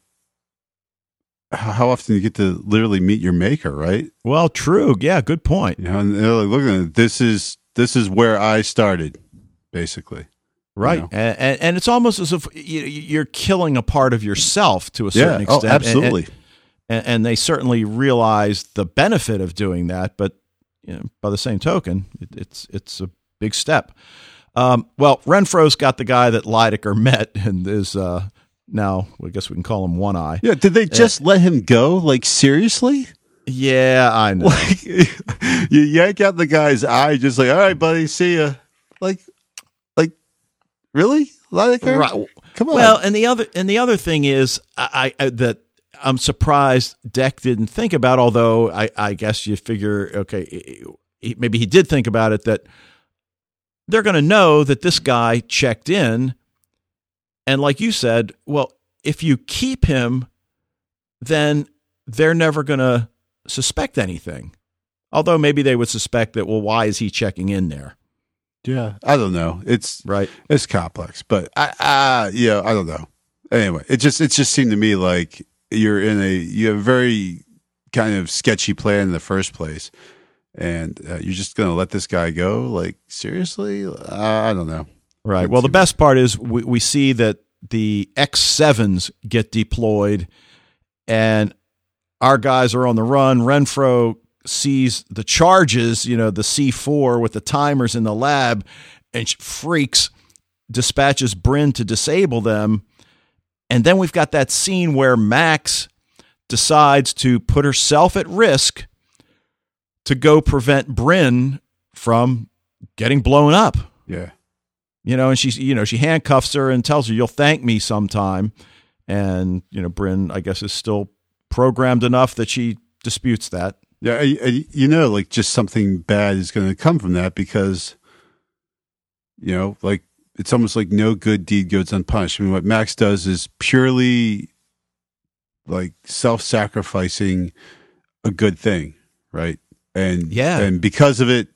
how often you get to literally meet your maker, right? well, true. Yeah, good point. You know, and they're like, looking at it, this is this is where I started, basically. Right, know? and, and and it's almost as if you- you're killing a part of yourself to a certain Yeah. Oh, extent. And- absolutely. and, and they certainly realize the benefit of doing that. But you know, by the same token, it, it's it's a big step. Um, well, Renfro's got the guy that Lydecker met and is uh, now, I guess we can call him One Eye. yeah. Did they just let him go? Like seriously? Yeah, I know. Like you yank out the guy's eye, just like, all right, buddy, see ya. Like, like, really, Lydecker? Right. Come on. Well, and the other and the other thing is, I, I that I'm surprised Deck didn't think about. Although I, I guess you figure, okay, he, maybe he did think about it. That they're going to know that this guy checked in, and like you said, well, if you keep him, then they're never going to suspect anything. Although maybe they would suspect that, well, why is he checking in there? yeah, I don't know. It's Right. it's complex, but I, uh, yeah, I don't know. Anyway, it just it just seemed to me like you're in a you have a very kind of sketchy plan in the first place, and uh, you're just gonna let this guy go? Like seriously? Uh, I don't know. Right. Well, the best part is we, we see that the X7s get deployed and our guys are on the run. Renfro sees the charges, you know, the C4 with the timers in the lab and freaks, dispatches Brin to disable them. And then we've got that scene where Max decides to put herself at risk to go prevent Brin from getting blown up Yeah. you know, and she's, you know, she handcuffs her and tells her, "You'll thank me sometime." And you know, Brin, I guess, is still programmed enough that she disputes that. Yeah, you know, like just something bad is going to come from that because, you know, like it's almost like no good deed goes unpunished. I mean, what Max does is purely like self-sacrificing a good thing, right? And Yeah. and because of it,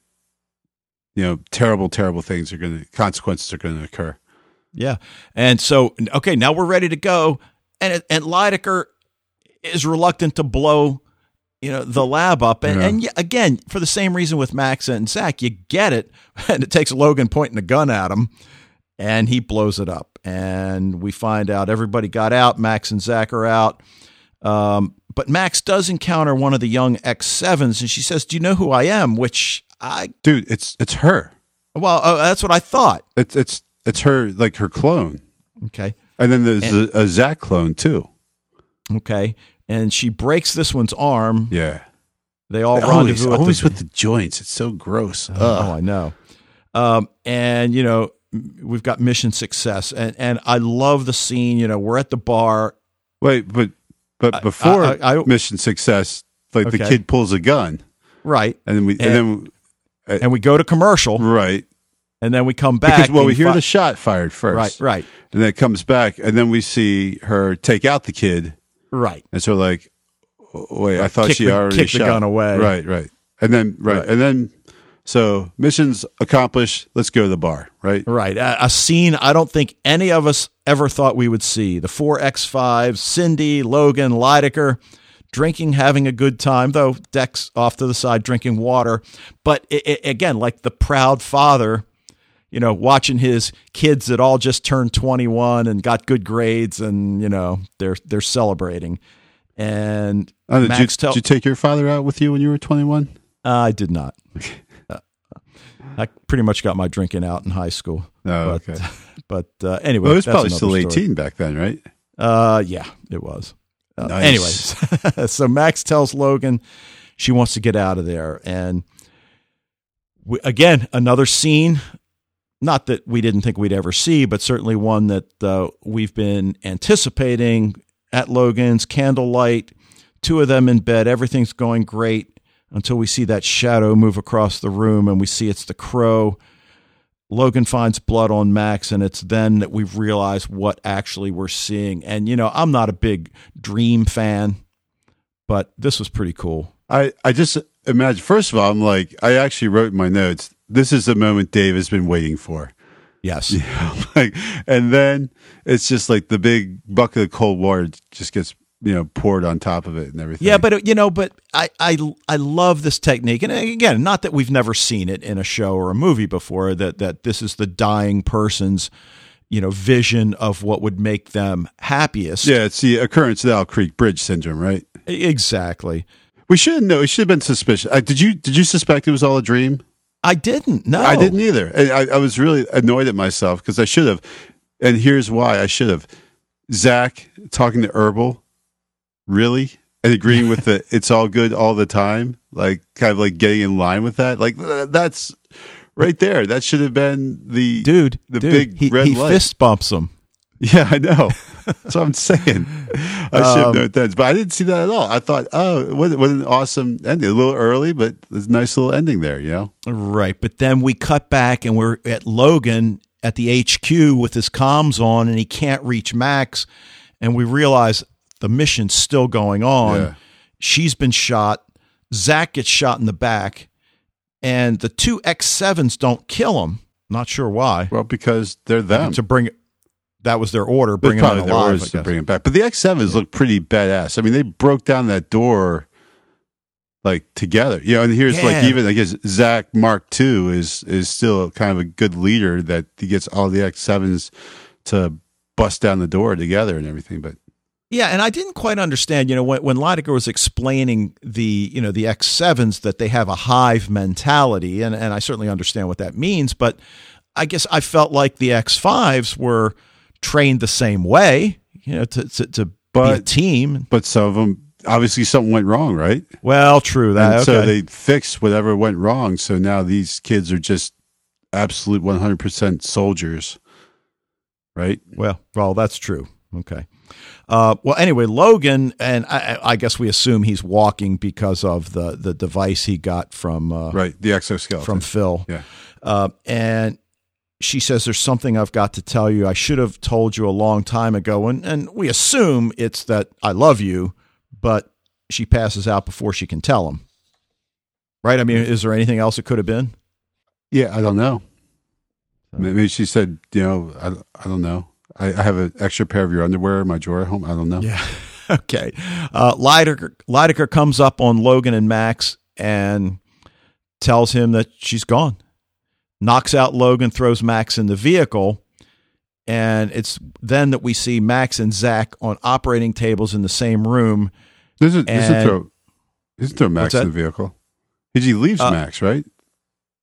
you know, terrible, terrible things are going to consequences are going to occur. Yeah, and so okay, now we're ready to go, and and Lydecker is reluctant to blow, you know, the lab up, and Yeah. and again for the same reason with Max and Zach, you get it, and it takes Logan pointing a gun at him, and he blows it up, and we find out everybody got out. Max and Zach are out. Um, but Max does encounter one of the young X7s, and she says, Do you know who I am? Which I, Dude, it's it's her. well, uh, that's what I thought. It's it's it's her like her clone. Okay. And then there's a, a Zach clone too. Okay. And she breaks this one's arm. Yeah. They all always, rendezvous always the, with the joints. It's so gross. Oh, Ugh. I know. Um, and you know, we've got mission success, and and I love the scene. You know, we're at the bar. Wait, but but before I- I- mission success, like the kid pulls a gun, Right. and then we and, And- then And we go to commercial, right and then we come back. because well we hear fi- the shot fired first, right, right, and then it comes back, and then we see her take out the kid, right. and so like, oh, wait, I thought she the- already kick the shot. gun away. right, right, and then right, Right. and then so missions accomplished. Let's go to the bar, right? Right. A, a scene I don't think any of us ever thought we would see. The four X5s, Cindy, Logan, Lydecker, drinking, having a good time, though Dex off to the side drinking water. But i i again, like the proud father, you know, watching his kids that all just turned 21 and got good grades and, you know, they're they're celebrating. And Oh, did, you, tell did you take your father out with you when you were twenty one? Uh, I did not. I pretty much got my drinking out in high school. Oh, but, okay. But uh, anyway, Well, it was probably still story. eighteen back then, right? Uh, yeah, it was. Uh, Nice. Anyways, so Max tells Logan she wants to get out of there, and we, again, another scene. Not that we didn't think we'd ever see, but certainly one that uh, we've been anticipating at Logan's, candlelight, two of them in bed. Everything's going great until we see that shadow move across the room and we see it's the crow. Logan finds blood on Max, and it's then that we realize what actually we're seeing. And, you know, I'm not a big Dream fan, but this was pretty cool. I, I just imagine, first of all, I'm like, I actually wrote in my notes, this is the moment Dave has been waiting for. Yes. Yeah, like, and then it's just like the big bucket of cold water just gets you know poured on top of it and everything. Yeah, but you know, but I I I love this technique, and again, not that we've never seen it in a show or a movie before. That that this is the dying person's you know vision of what would make them happiest. Yeah, it's the occurrence of Owl Creek Bridge syndrome, right? Exactly. We should know. We should have been suspicious. Uh, did you did you suspect it was all a dream? I didn't. No, I didn't either. And I, I was really annoyed at myself because I should have. And here's why I should have. Zach talking to Herbal, really, and agreeing with the "it's all good all the time," like kind of like getting in line with that. Like that's right there. That should have been the dude. The dude, big he, red he light. fist bumps him. Yeah, I know. That's what I'm saying. I should have Um, known that, but I didn't see that at all. I thought, oh, what, what an awesome ending. A little early, but there's a nice little ending there. You know. Right, but then we cut back and we're at Logan at the HQ with his comms on, and he can't reach Max, and we realize the mission's still going on. Yeah. She's been shot. Zach gets shot in the back, and the two X sevens don't kill him. Not sure why. Well, because they're them. To bring that was their order, bring him their alive. orders to bring him back. But the X7s look pretty badass. I mean, they broke down that door like together. You know, and here's like even I guess Zach Mark II is is still kind of a good leader that he gets all the X7s to bust down the door together and everything. But Yeah, and I didn't quite understand, you know, when, when Lydecker was explaining the, you know, the X7s that they have a hive mentality, and, and I certainly understand what that means, but I guess I felt like the X5s were trained the same way, you know, to, to, to be a team. but some of them obviously something went wrong, right? Well, true that. okay. so they fixed whatever went wrong. So now these kids are just absolute 100% soldiers, right? Well, well, that's true. Okay. Uh, well, anyway, Logan, and I, I guess we assume he's walking because of the, the device he got from uh, Right. The exoskeleton. from Phil. Yeah. Uh, and she says, There's something I've got to tell you. I should have told you a long time ago. And, and we assume it's that I love you, but she passes out before she can tell him. Right? I mean, is there anything else it could have been? Yeah, I don't know. Maybe she said, you know, I, I don't know. I, I have an extra pair of your underwear in my drawer at home. I don't know. Yeah. okay. Uh, Lydecker, Lydecker comes up on Logan and Max and tells him that she's gone. Knocks out Logan, throws Max in the vehicle. And it's then that we see Max and Zach on operating tables in the same room. This is, this is throw, this is throw Max in the vehicle. He he leaves Uh, Max, right?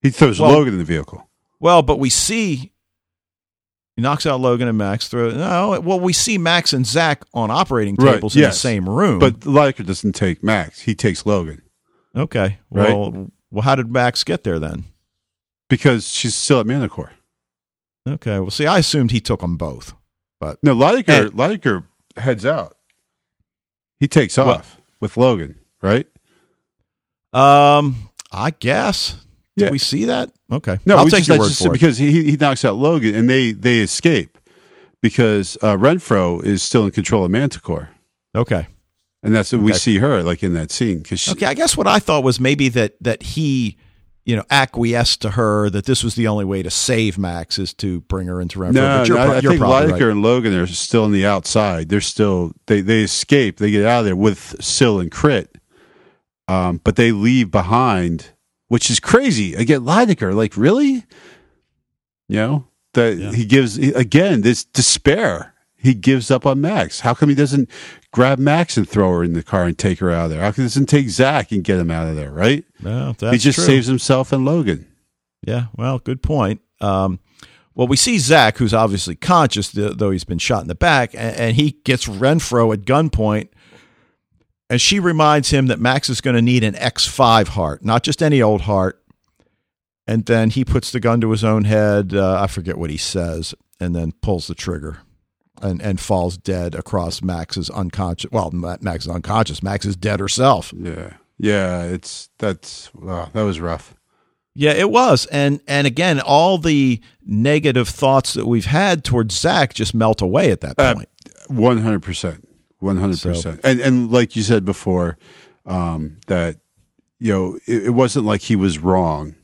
He throws well- Logan in the vehicle. Well, but we see he knocks out Logan and Max. Throw no. Well, we see Max and Zach on operating Right, tables in yes. the same room. But Liker doesn't take Max. He takes Logan okay. Right. Well, well, how did Max get there then? because she's still at Manticore. Okay. Well, see, I assumed he took them both. But No, Liker, And- Liker heads out. He takes off with Logan, right? um, I guess. Did Yeah. we see that? Okay. No, I'll we take just, your word just for it. because he he knocks out Logan and they they escape because uh, Renfro is still in control of Manticore, Okay. and that's what we see her like in that scene because she, Okay. I guess what I thought was maybe that that he, you know, acquiesced to her that this was the only way to save Max is to bring her into Renfro. no, but you're, no, pro- I you're think probably right. and Logan are still on the outside. They're still they they escape. They get out of there with Syl and Krit, um, but they leave behind, which is crazy. Again, Lydecker, like really, you know that Yeah. he gives again this despair. He gives up on Max. How come he doesn't grab Max and throw her in the car and take her out of there? How come he doesn't take Zach and get him out of there? Right? No, that's he just true. saves himself and Logan. Yeah, well, good point. Um, well, we see Zach, who's obviously conscious, though he's been shot in the back, and, and he gets Renfro at gunpoint. And she reminds him that Max is going to need an X5 heart, not just any old heart. And then he puts the gun to his own head. Uh, I forget what he says, and then pulls the trigger. and, and falls dead across Max's unconscious. Well, Max is unconscious. Max is dead herself. Yeah, yeah. It's that's wow, that was rough. Yeah, it was, and and again, all the negative thoughts that we've had towards Zach just melt away at that point. One hundred percent, one hundred percent. And and like you said before, um, that you know it, it wasn't like he was wrong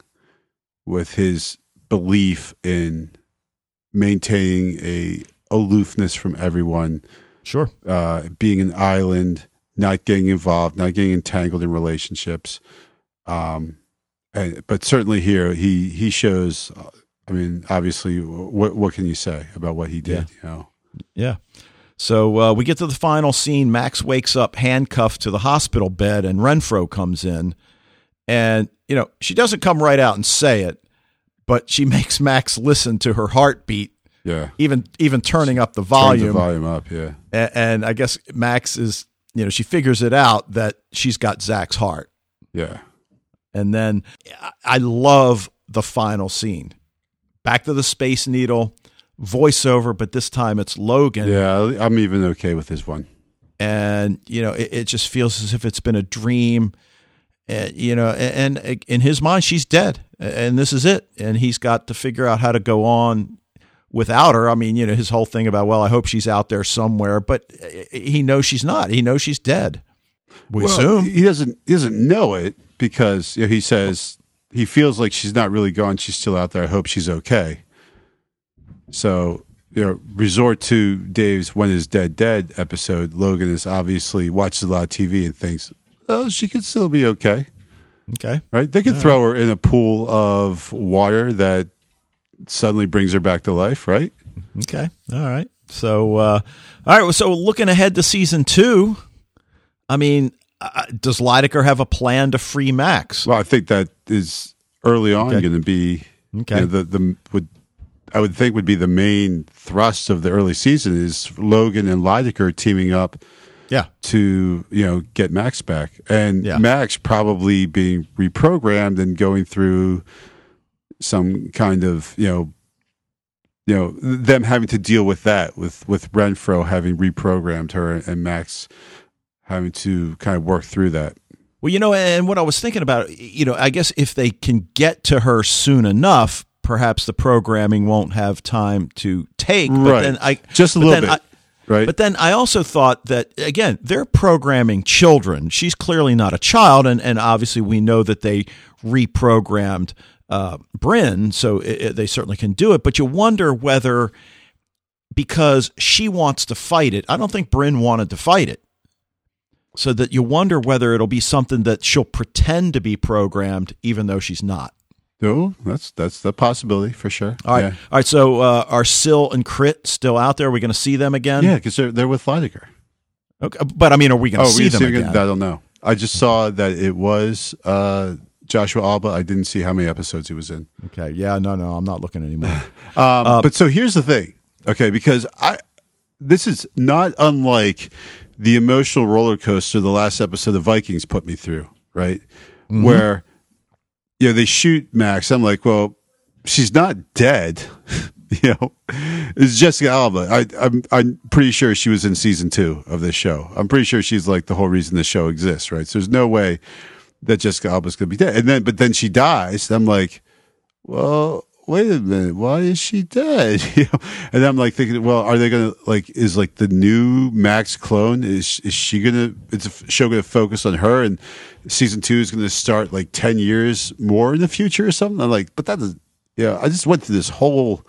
with his belief in maintaining a aloofness from everyone. Sure. Uh, being an island, not getting involved, not getting entangled in relationships. Um, and, but certainly here, he he shows. Uh, I mean, obviously, what what can you say about what he did? Yeah. You know. Yeah. So uh, we get to the final scene. Max wakes up handcuffed to the hospital bed, and Renfro comes in. And, you know, she doesn't come right out and say it, but she makes Max listen to her heartbeat yeah. Even even turning up the volume. the volume up, yeah. And, and, I guess Max is, you know, she figures it out that she's got Zach's heart. Yeah. And then I love the final scene. Back to the Space Needle, voiceover, but this time it's Logan. Yeah, I'm even okay with this one. And, you know, it, it just feels as if it's been a dream. Uh, you know, and, and in his mind, she's dead, and this is it. And he's got to figure out how to go on without her. I mean, you know, his whole thing about, well, I hope she's out there somewhere, but he knows she's not. He knows she's dead. We well, assume he doesn't he doesn't know it because you know, he says he feels like she's not really gone. She's still out there. I hope she's okay. So you know, resort to Dave's "When Is Dead Dead" episode. Logan is obviously watches a lot of TV and thinks, oh, she could still be okay. Okay, right? They could throw her in a pool of water that suddenly brings her back to life, right? Okay. All right. So, uh, all right. So, looking ahead to season two, I mean, uh, does Lydecker have a plan to free Max? Well, I think that is early on Okay. going to be Okay. you know, the the would I would think would be the main thrust of the early season is Logan and Lydecker teaming up Yeah. to you know get Max back, and Yeah. Max probably being reprogrammed and going through some kind of you know you know them having to deal with that with with Renfro having reprogrammed her and Max having to kind of work through that. Well, you know, and what I was thinking about, you know, I guess if they can get to her soon enough, perhaps the programming won't have time to take. But Right. then I Just a but little bit, I- right? But then I also thought that again, they're programming children. She's clearly not a child, and and obviously we know that they reprogrammed uh, Brin, so it, it- they certainly can do it. But you wonder whether because she wants to fight it, I don't think Brin wanted to fight it. So that you wonder whether it'll be something that she'll pretend to be programmed, even though she's not. No, that's that's the possibility for sure. All right, Yeah, all right. So uh, are Syl and Krit still out there? Are we going to see them again? yeah, because they're they're with Lydecker. Okay, but I mean, are we going to Oh, see them again? I don't know. I just saw that it was uh, Joshua Alba. I didn't see how many episodes he was in. Okay. Yeah. No. No. I'm not looking anymore. Um, but so here's the thing, okay? Because I this is not unlike the emotional roller coaster the last episode the Vikings put me through, right? Where you know they shoot Max. I'm like, well, she's not dead. you know, it's Jessica Alba. I, I'm I'm pretty sure she was in season two of this show. I'm pretty sure she's like the whole reason the show exists, right? So there's no way that Jessica Alba's gonna be dead. And then, but then she dies. I'm like, well, wait a minute, why is she dead? You know? And I'm like thinking, well, are they gonna like is like the new Max clone? Is is she gonna? Is the show gonna focus on her? And season two is gonna start like ten years more in the future or something? I'm like, but that is, yeah. I just went through this whole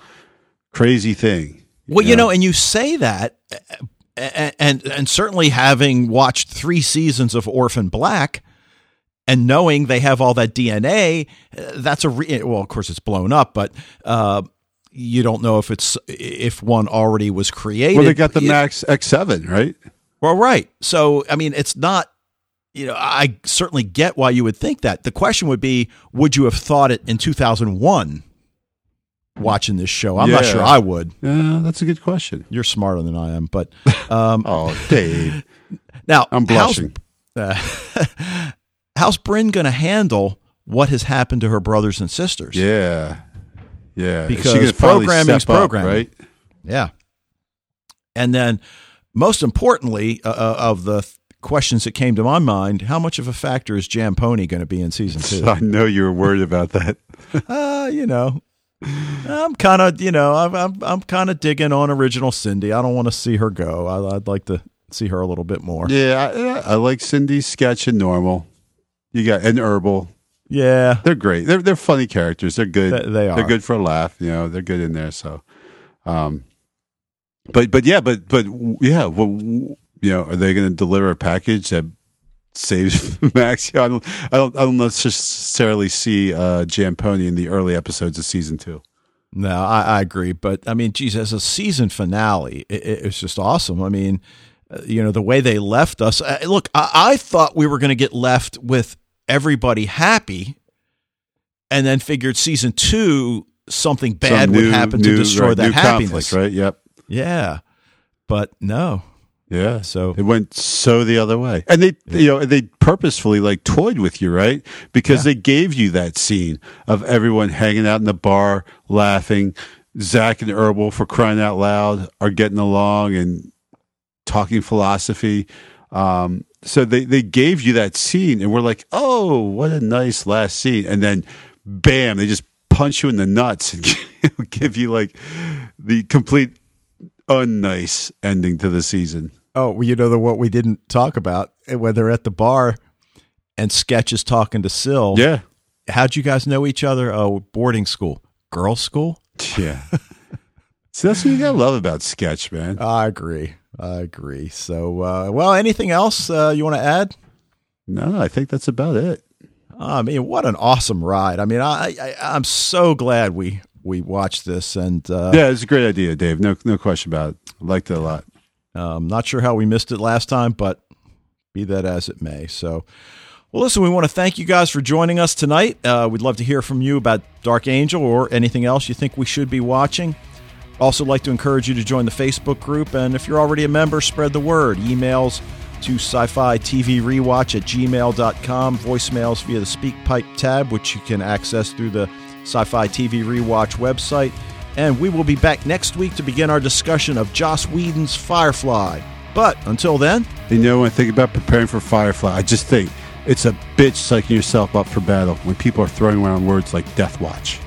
crazy thing. well, you know, and you say that, and, and and certainly having watched three seasons of Orphan Black. And knowing they have all that DNA, uh, that's a re- well. Of course, it's blown up, but uh, you don't know if it's if one already was created. Well, they got the It- Max X7, right? Well, right. So, I mean, it's not, you know, I certainly get why you would think that. The question would be, would you have thought it in 2001 watching this show? I'm not sure I would. Yeah, that's a good question. You're smarter than I am. But um, Oh, Dave, now, I'm blushing. Uh, how's Brin going to handle what has happened to her brothers and sisters? Yeah, yeah. Because programming's programming. right? Yeah. And then, most importantly, uh, uh of the th- questions that came to my mind, how much of a factor is Jam Pony going to be in season two? I know you were worried about that. uh, you know, I'm kind of, you know, I'm I'm, I'm kind of digging on original Cindy. I don't want to see her go. I, would like to see her a little bit more. Yeah, I, I like Cindy's sketch and normal. You got and herbal. Yeah, they're great. They're they're funny characters. They're good. They, they are. They're good for a laugh. You know, they're good in there. So, um, but but yeah, but but yeah, well, you know, are they going to deliver a package that saves Max? I don't, I don't, I don't necessarily see uh, Jam Pony in the early episodes of season two. No, I, I agree, but I mean, geez, as a season finale, it, it's just awesome. I mean, uh, you know, the way they left us. Uh, look, I, I thought we were going to get left with everybody happy, and then figured season two something bad Some would new- happen new- to destroy right, that happiness. right? Yep. Yeah, but no. Yeah. So It went so the other way, and they, you know, they purposefully like toyed with you, right? Because they gave you that scene of everyone hanging out in the bar, laughing. Zach and Herbal, for crying out loud, are getting along and talking philosophy. Um, so they they gave you that scene, and we're like, oh, what a nice last scene, and then, bam, they just punch you in the nuts and give you like the complete unnice ending to the season. Oh, well, you know the what we didn't talk about eh, when they're at the bar and Sketch is talking to Syl. Yeah. How'd you guys know each other? Oh, boarding school, girls' school. Yeah. so that's what you gotta love about sketch, man. I agree. I agree. So, uh, well, anything else uh, you want to add? No, I think that's about it. I mean, what an awesome ride! I mean, I, I I'm so glad we we watched this, and uh, Yeah, it's a great idea, Dave. No, no question about it. I liked it a lot. Um, not sure how we missed it last time, but be that as it may. So, well, listen, we want to thank you guys for joining us tonight. Uh, we'd love to hear from you about Dark Angel or anything else you think we should be watching. Also, like to encourage you to join the Facebook group, and if you're already a member, spread the word. Emails to sci-fi TV rewatch at gmail.com, voicemails via the Speak Pipe tab, which you can access through the Sci-Fi TV rewatch website. And we will be back next week to begin our discussion of Joss Whedon's Firefly. But until then, You know, when I think about preparing for Firefly, I just think it's a bitch psyching yourself up for battle when people are throwing around words like Death Watch.